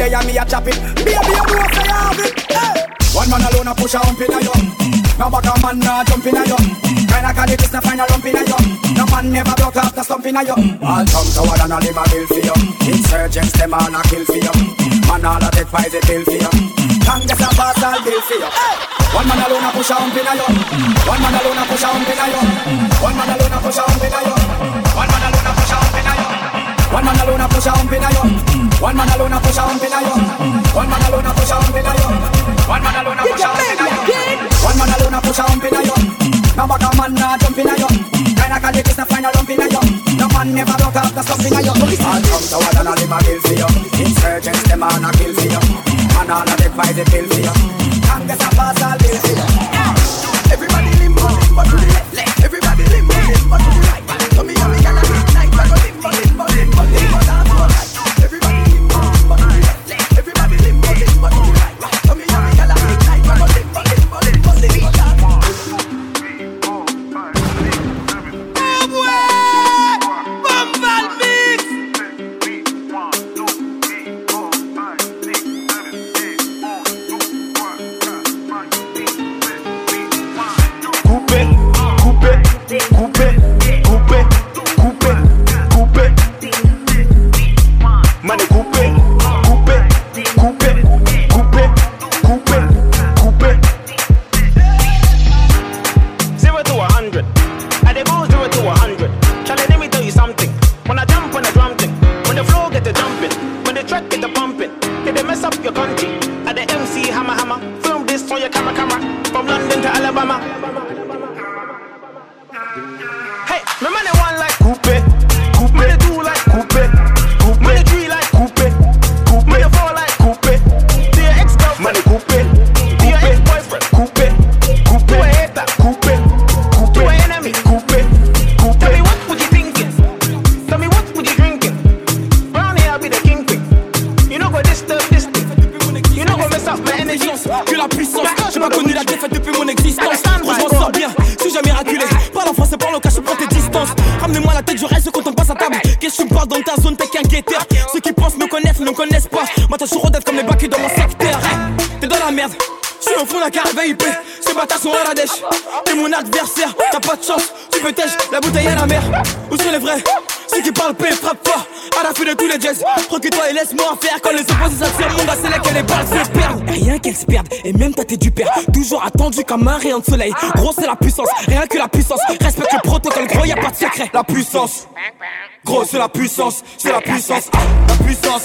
Speaker 12: there and me a chop it. Baby, you know say I have it. Hey. One man alone a push a hump in a yum. No back a man a jump in a yum. Kinda call it not find a lump in a yum. No man never broke up the stump in a yum. All come to toward and all him a bill for yum. Insurgents them all a kill for yum. Man all a dead by the bill for yum. Congress a pass all bill for yum. One man alone a push a hump in a yum. One man alone a push a hump in a yum. One man alone a push a hump in a yum. One man alone a push a hump in a yum. One man alone a push a hump in a yum. One man alone a push a hump a you. One man alone a push a hump a you. One man alone a push a hump inna you. One man alone a push a hump inna you. No but a man a jump a you. Kinda call it it is the final lump a you. No man never broke up the stuff a you. All come to one and all him a kill for you. Insurgents them a na kill for you. And all a dead by the pill for you. Congress a pass all bill for you. Everybody limbo limbo to the left.
Speaker 32: Comme un rayon de soleil. Gros, c'est la puissance, rien que la puissance. Respecte le protocole, gros, y a pas de secret. La puissance, gros, c'est la puissance, c'est la puissance, la puissance.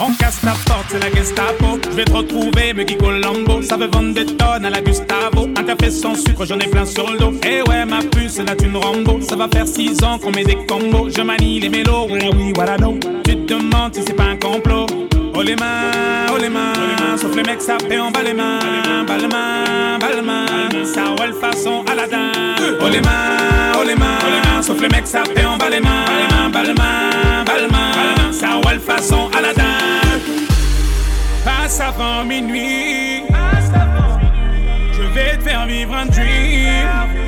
Speaker 33: On casse ta porte, c'est la Gestapo. Je vais te retrouver, me Colombo. Ça veut vendre des tonnes à la Gustavo. Un café sans sucre, j'en ai plein sur le dos. Eh ouais, ma puce, là, tu Rambo. Ça va faire 6 ans qu'on met des combos. Je manie les mélos, oui, oui, voilà, non. Tu te demandes si c'est pas un complot. Oh les mains, oh les mains, sauf les mecs sapés en bas les mains, bas les mains, ça roule façon Aladdin. Oh les mains, oh les mains, sauf les mecs sapés en bas les mains, bas les mains, bas les mains, ça roule façon Aladdin. Passe avant minuit, je vais te faire vivre un dream.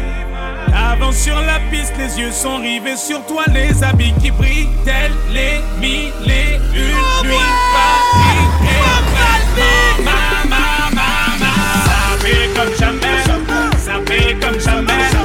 Speaker 33: Avance sur la piste, les yeux sont rivés sur toi, les habits qui brillent, tels les mille et une nuits. Paris et ma, ma, ma, ma. Ça fait comme jamais, ça fait comme jamais,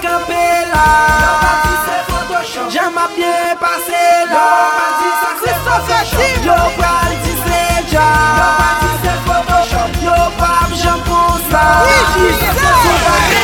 Speaker 34: kampe la Jan ma bien pase
Speaker 35: la
Speaker 36: Se so fè
Speaker 22: yo pral di se ja Yo pap jan pon sa Se pa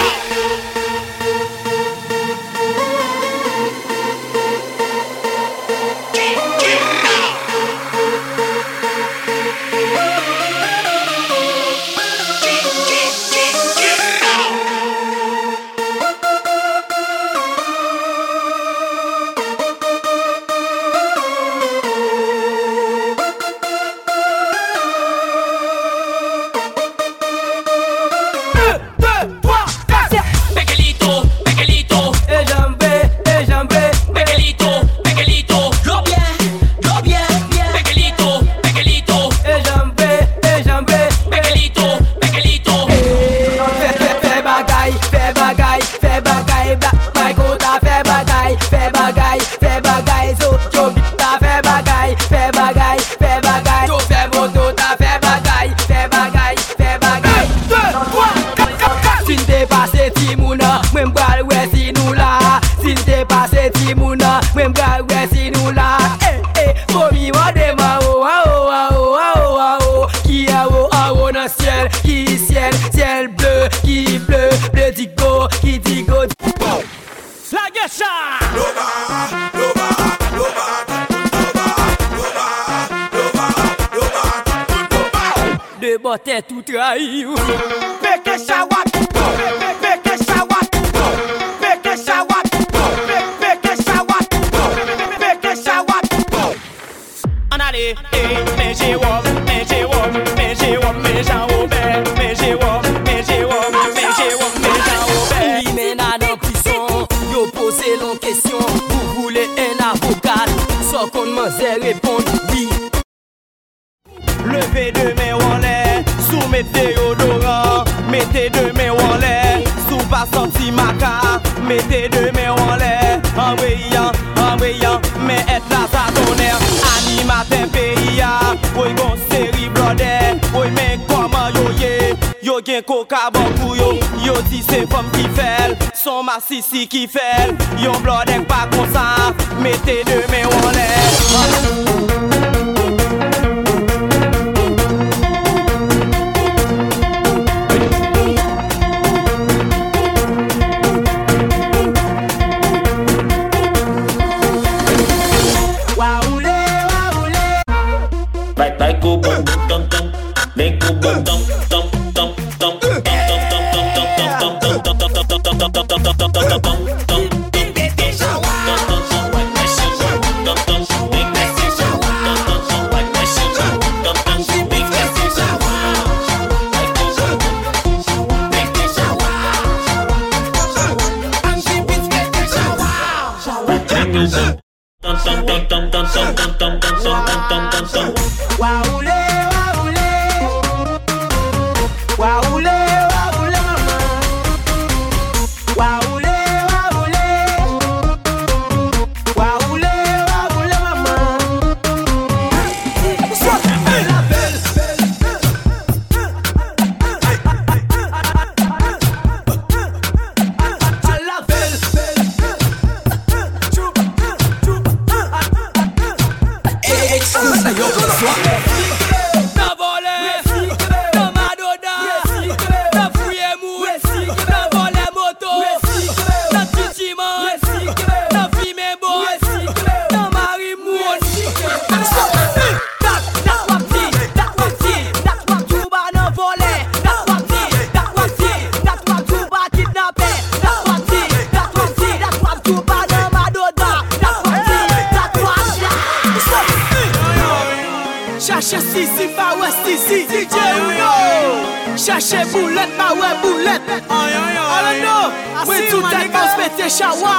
Speaker 22: Mwen
Speaker 37: tout
Speaker 22: tèt pas
Speaker 9: pète chawa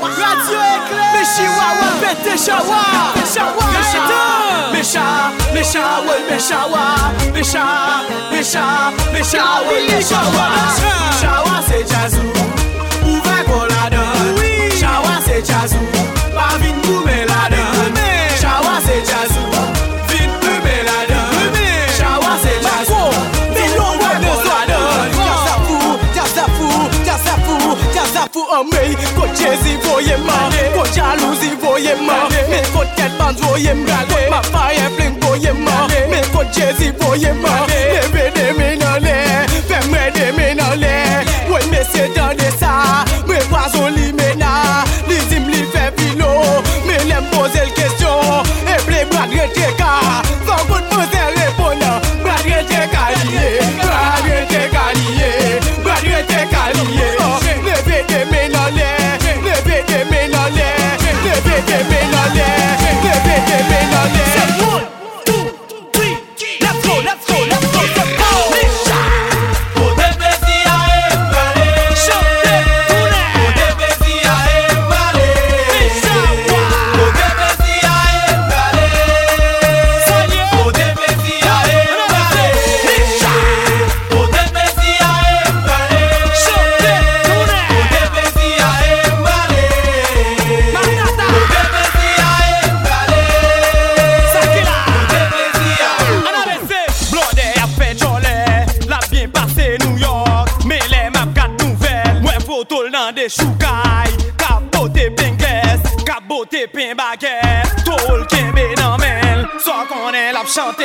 Speaker 9: Radio éclair. Mè chiwawa pète chawa Mè cha, mè cha, wè mè chawa Mè cha, mè cha, mè cha, wè mè chawa Chawa se jazou Ouve kon la don Chawa se jazou amey Kote jezi voye ma, kote jalouzi voye ma Men kote ket band voye ma, kote ma faye fling voye ma Men kote jezi voye ma, leve de menole Femre de menole, woy mesye dande sa Me wazo li mena, li zim li fe filo Me lem pose l kestyon, e ble brad retre ka Fan kote pose repona, brad retre ka liye Brad retre ka liye, brad retre ka liye.
Speaker 35: Bebê na chanter.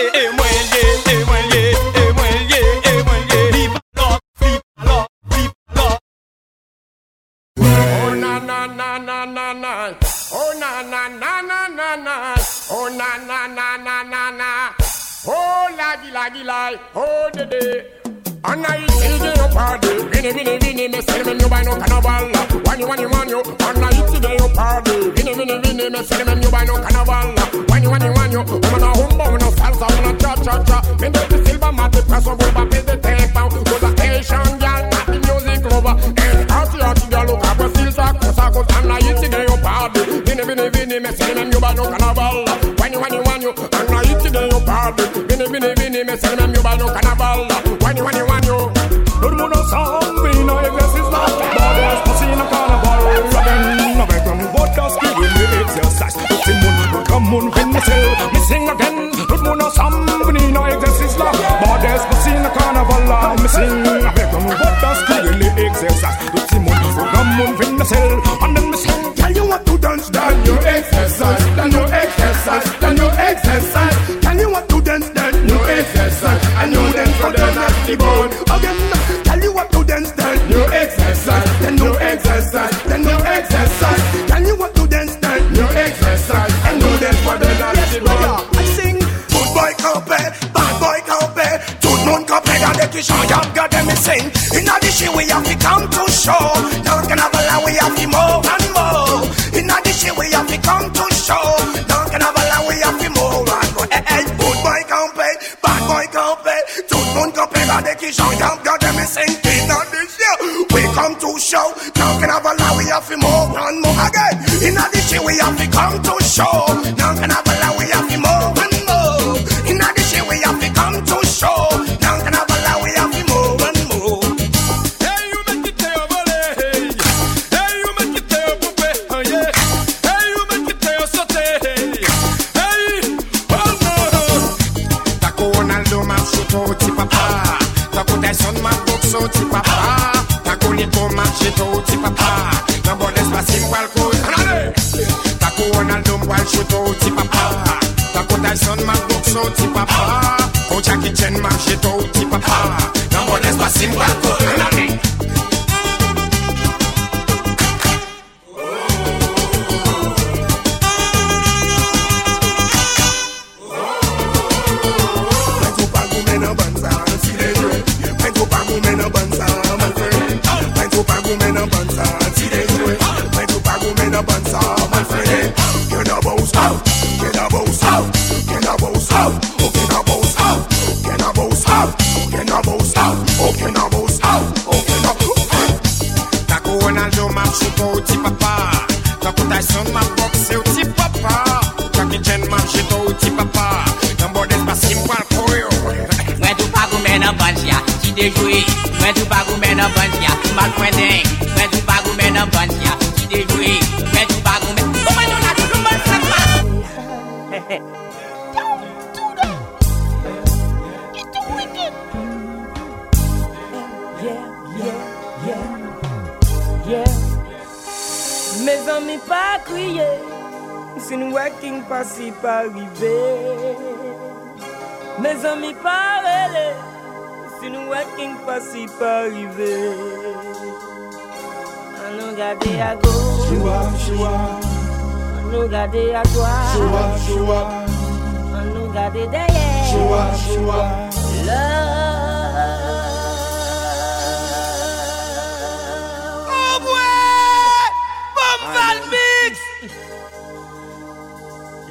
Speaker 35: God, this year. We come to show. Now can have a lot, we have to move and move again. In addition, we have to come to show. Now can sorti papa
Speaker 38: pas si pas arriver. Mes amis pas rêler, si nous working pas si pas arriver. À nous garder à gauche, à nous garder à droite, à nous garder derrière.
Speaker 39: Oh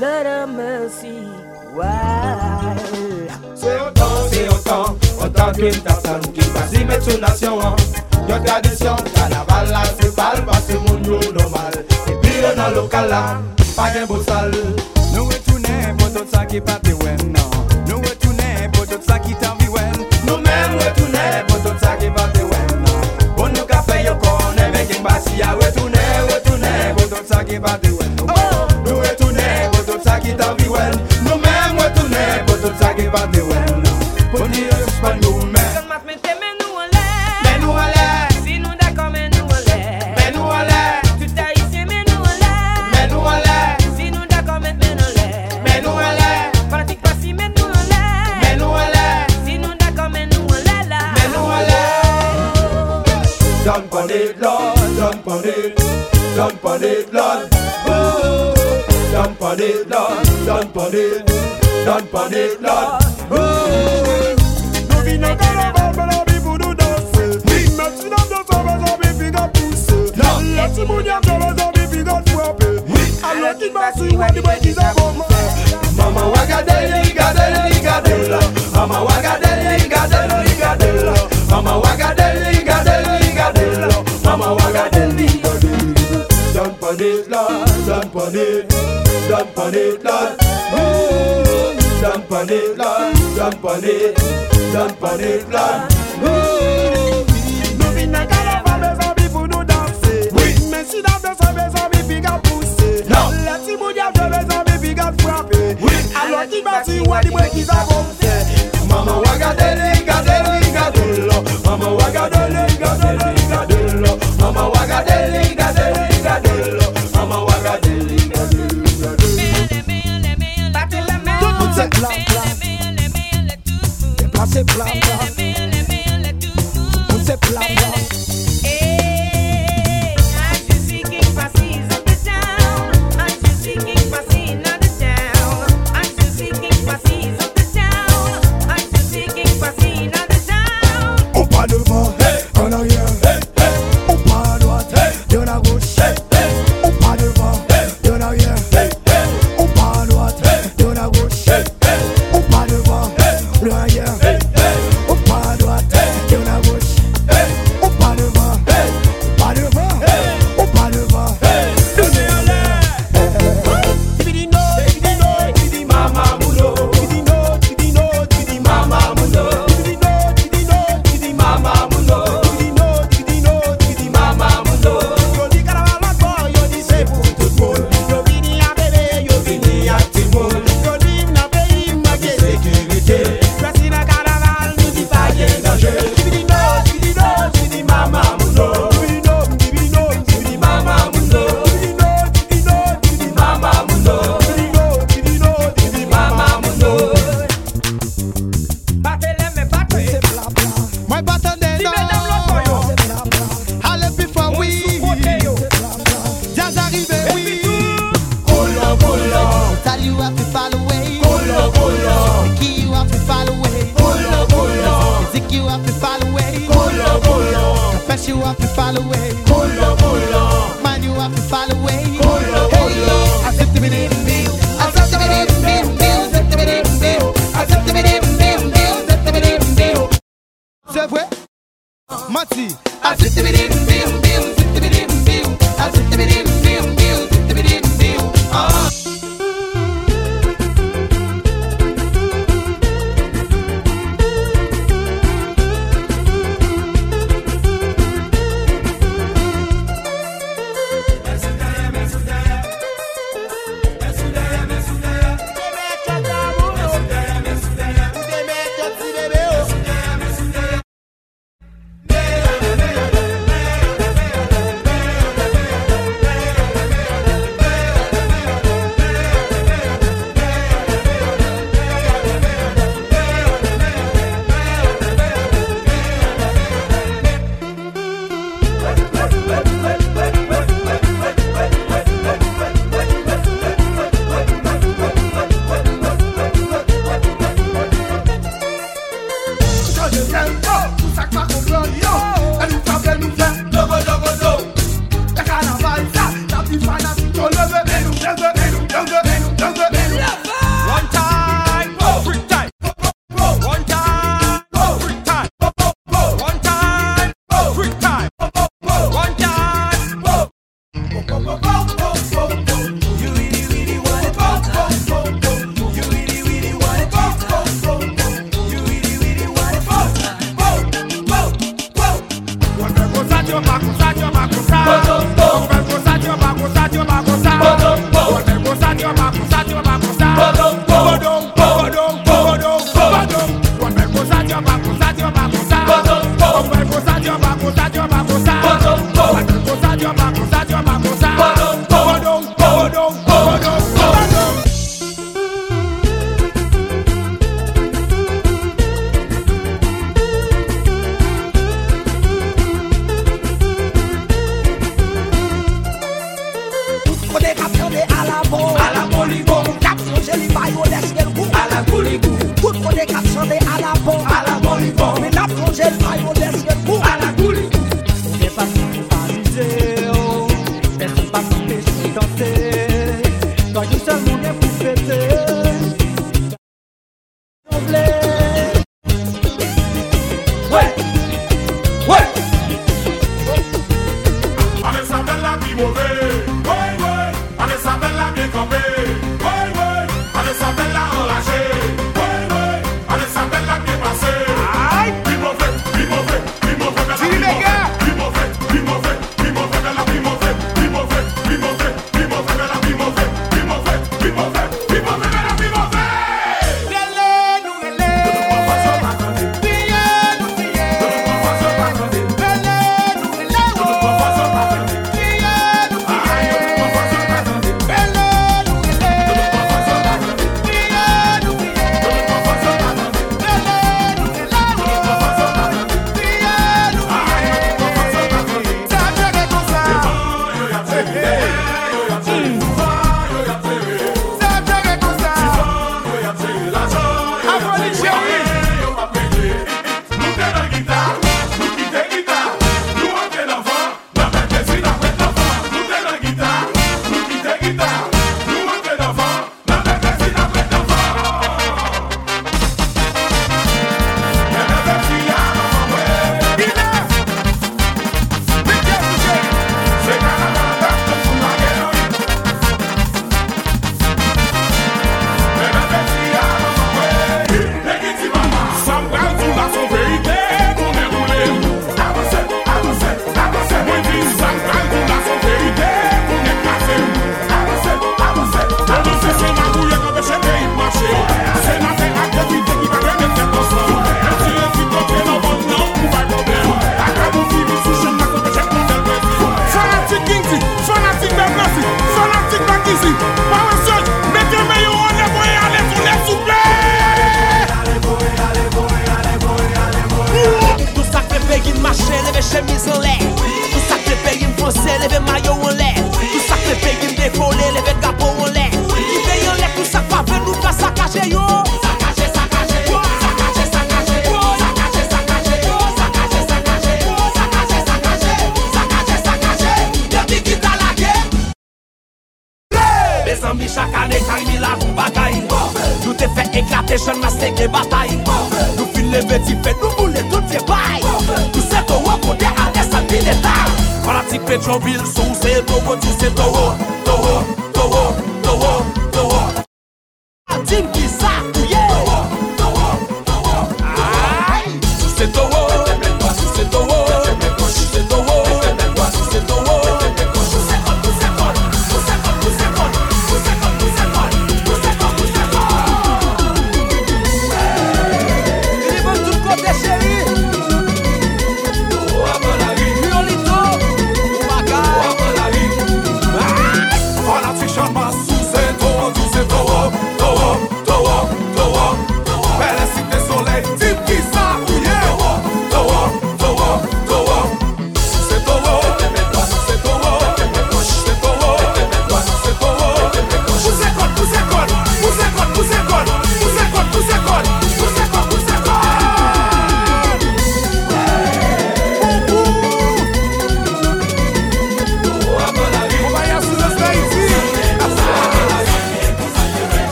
Speaker 38: Lord have mercy, why?
Speaker 7: Se yon tan, se yon tan, yon tan kwen ta san Ki basi met sou nasyon an. Yon tradisyon, kanaval la se pal Basi moun yo normal. Se pire nan lokal la, pa gen
Speaker 40: bosal Nou e toune, potot sa ki pati wen nan. Nou e toune, potot sa ki tanvi wen
Speaker 7: Nou men we toune, potot sa ki pati wen nan. Bon nou ka fe yo kon, e men gen basi ya We toune, we toune, potot sa ki pati wen bade wè nan Poni yo yos pa nou men Sot mas men te men nou an lè
Speaker 38: Men nou an lè Si nou dakon men nou an lè
Speaker 7: Men nou an lè
Speaker 38: Tout a yise men nou an
Speaker 7: lè Men nou an
Speaker 38: lè Si nou dakon men men an
Speaker 7: lè Men nou an
Speaker 38: lè Pratik pasi men nou an lè
Speaker 7: Men nou an lè
Speaker 38: Si nou dakon men nou an lè la
Speaker 7: Men nou an lè Don pon it lord, don pon it Don pon it lord Don pon it lord, don pon it Don pon it lord Don't panic, lad, don't panic, don't panic, lad. Oh,
Speaker 41: nou vin nan karava, me zami pou nou danse. Oui. Men si nan danse, me zami pi ka pousse.
Speaker 7: Non.
Speaker 41: La ti moun yavde, me zami pi ka frape. Oui. Alo ki bati wadi mwen ki sa bonse.
Speaker 7: Mama wagadele, gadele, gadelo. Mama wagadele, gadele, gadelo. Mama
Speaker 41: wagadele, gadele.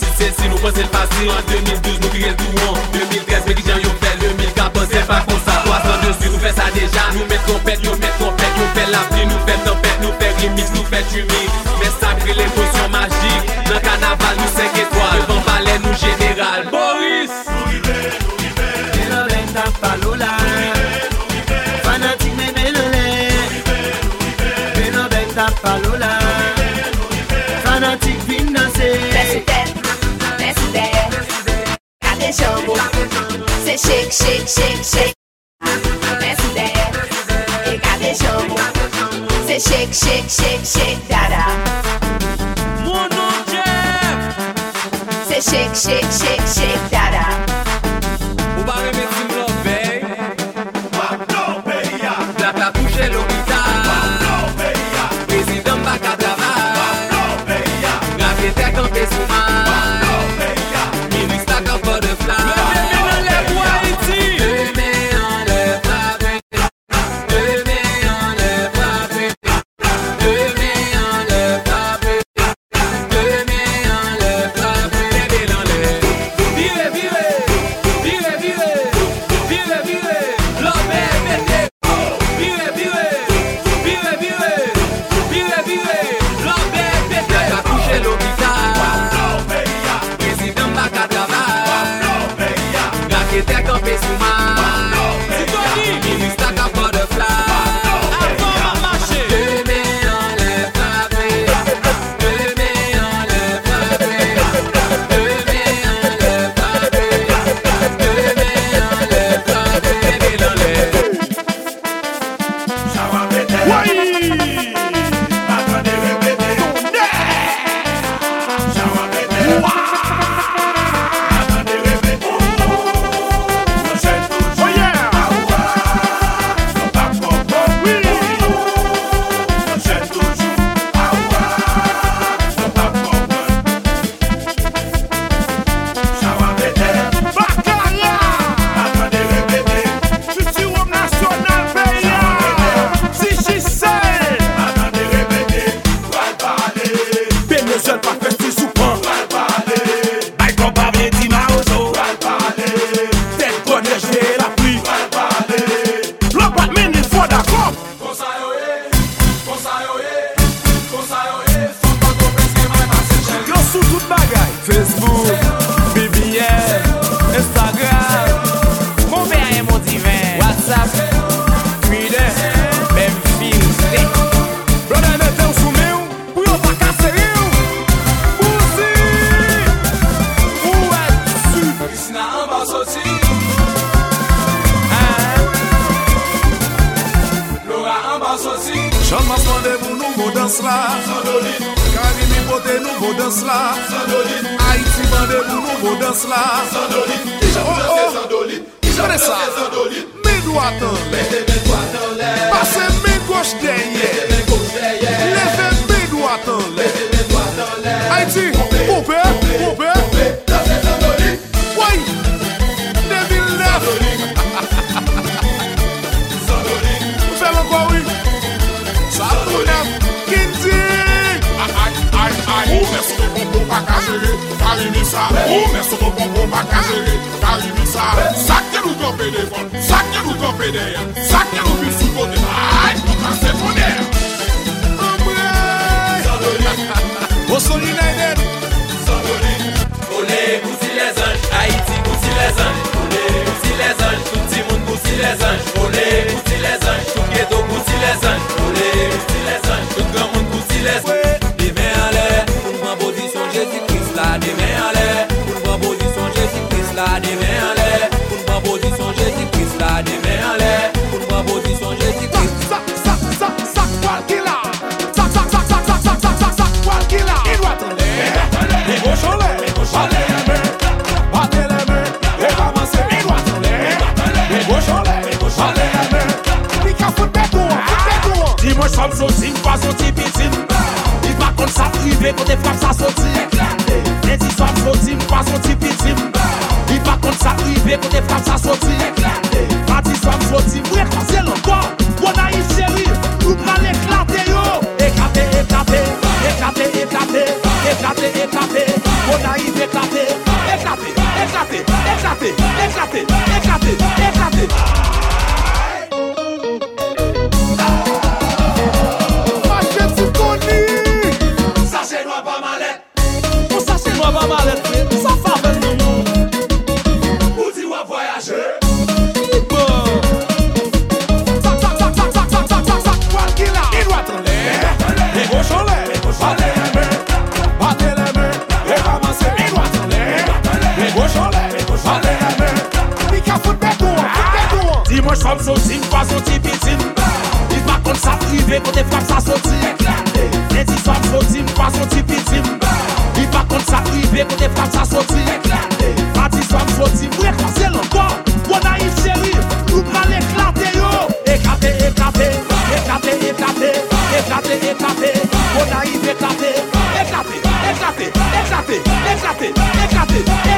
Speaker 41: 2017, si nous pensons le passé En 2012, nous
Speaker 4: crions tout
Speaker 35: en 2013, mais qui
Speaker 34: j'en ont fait 2014, c'est pas comme ça Trois dessus, nous fait ça déjà. Nous mettons pète, nous
Speaker 42: mettons pète Nous fait la pluie, nous
Speaker 43: fait tempête Nous
Speaker 44: fait
Speaker 45: remix, nous
Speaker 7: fait tumide mwen chanm soti, mwen pa soti bitim Mwen pa kont sa prive, kote frap sa soti Mwen di chanm soti, mwen pa soti bitim Mwen pa
Speaker 42: kont sa prive, kote frap sa soti Mwen di chanm soti, mwen krasye lankan Mwen a yi cheri, mwen pral eklate yo. Eklate, eklate, eklate, eklate Eklate, eklate, mwen a yi eklate Eklate, eklate, eklate, eklate, eklate Rive kote frap sa soti Neti swap soti, mpa soti pitim Li pa kont sa rive kote frap sa soti Pati swap soti, mwe kwa se lantan Wona if cheri, nou
Speaker 41: pral eklate yo. Eklate, eklate, eklate, eklate Eklate, eklate, wona if eklate Eklate, eklate, eklate, eklate, eklate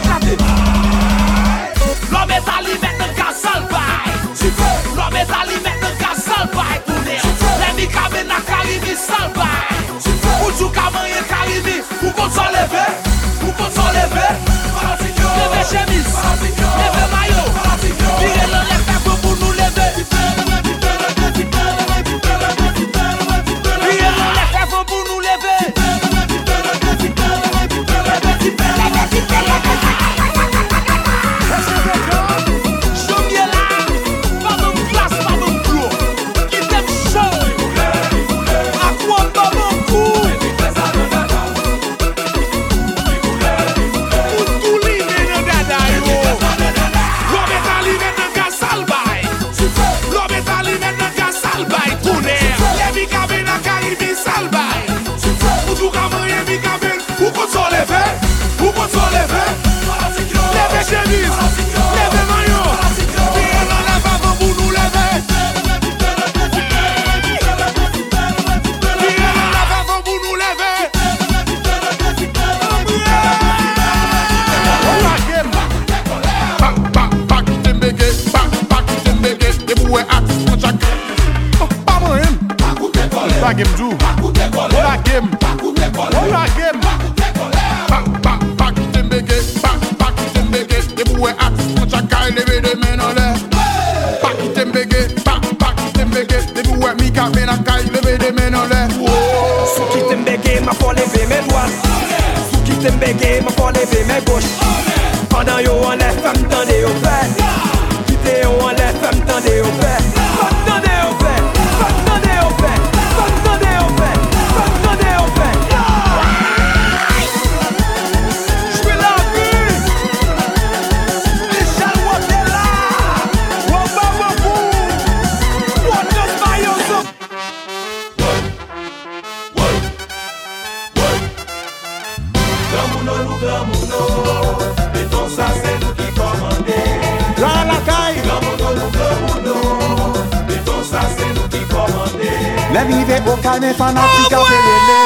Speaker 41: Lèm rive okane fanatika perele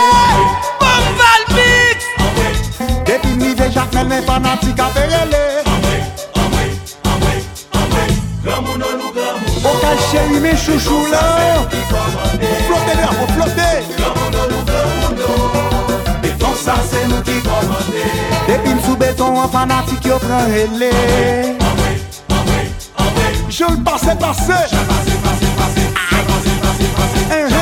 Speaker 41: Bomval mix! Depi mrive jakmel men fanatika perele Okal cheri men
Speaker 32: chouchou la
Speaker 46: Flote lè, ou flote Beton sa se nou ki komande
Speaker 41: Depi msou beton an fanatik yo pran hele Je l'passe, passe
Speaker 42: Je l'passe, passe, passe Je l'passe, passe, passe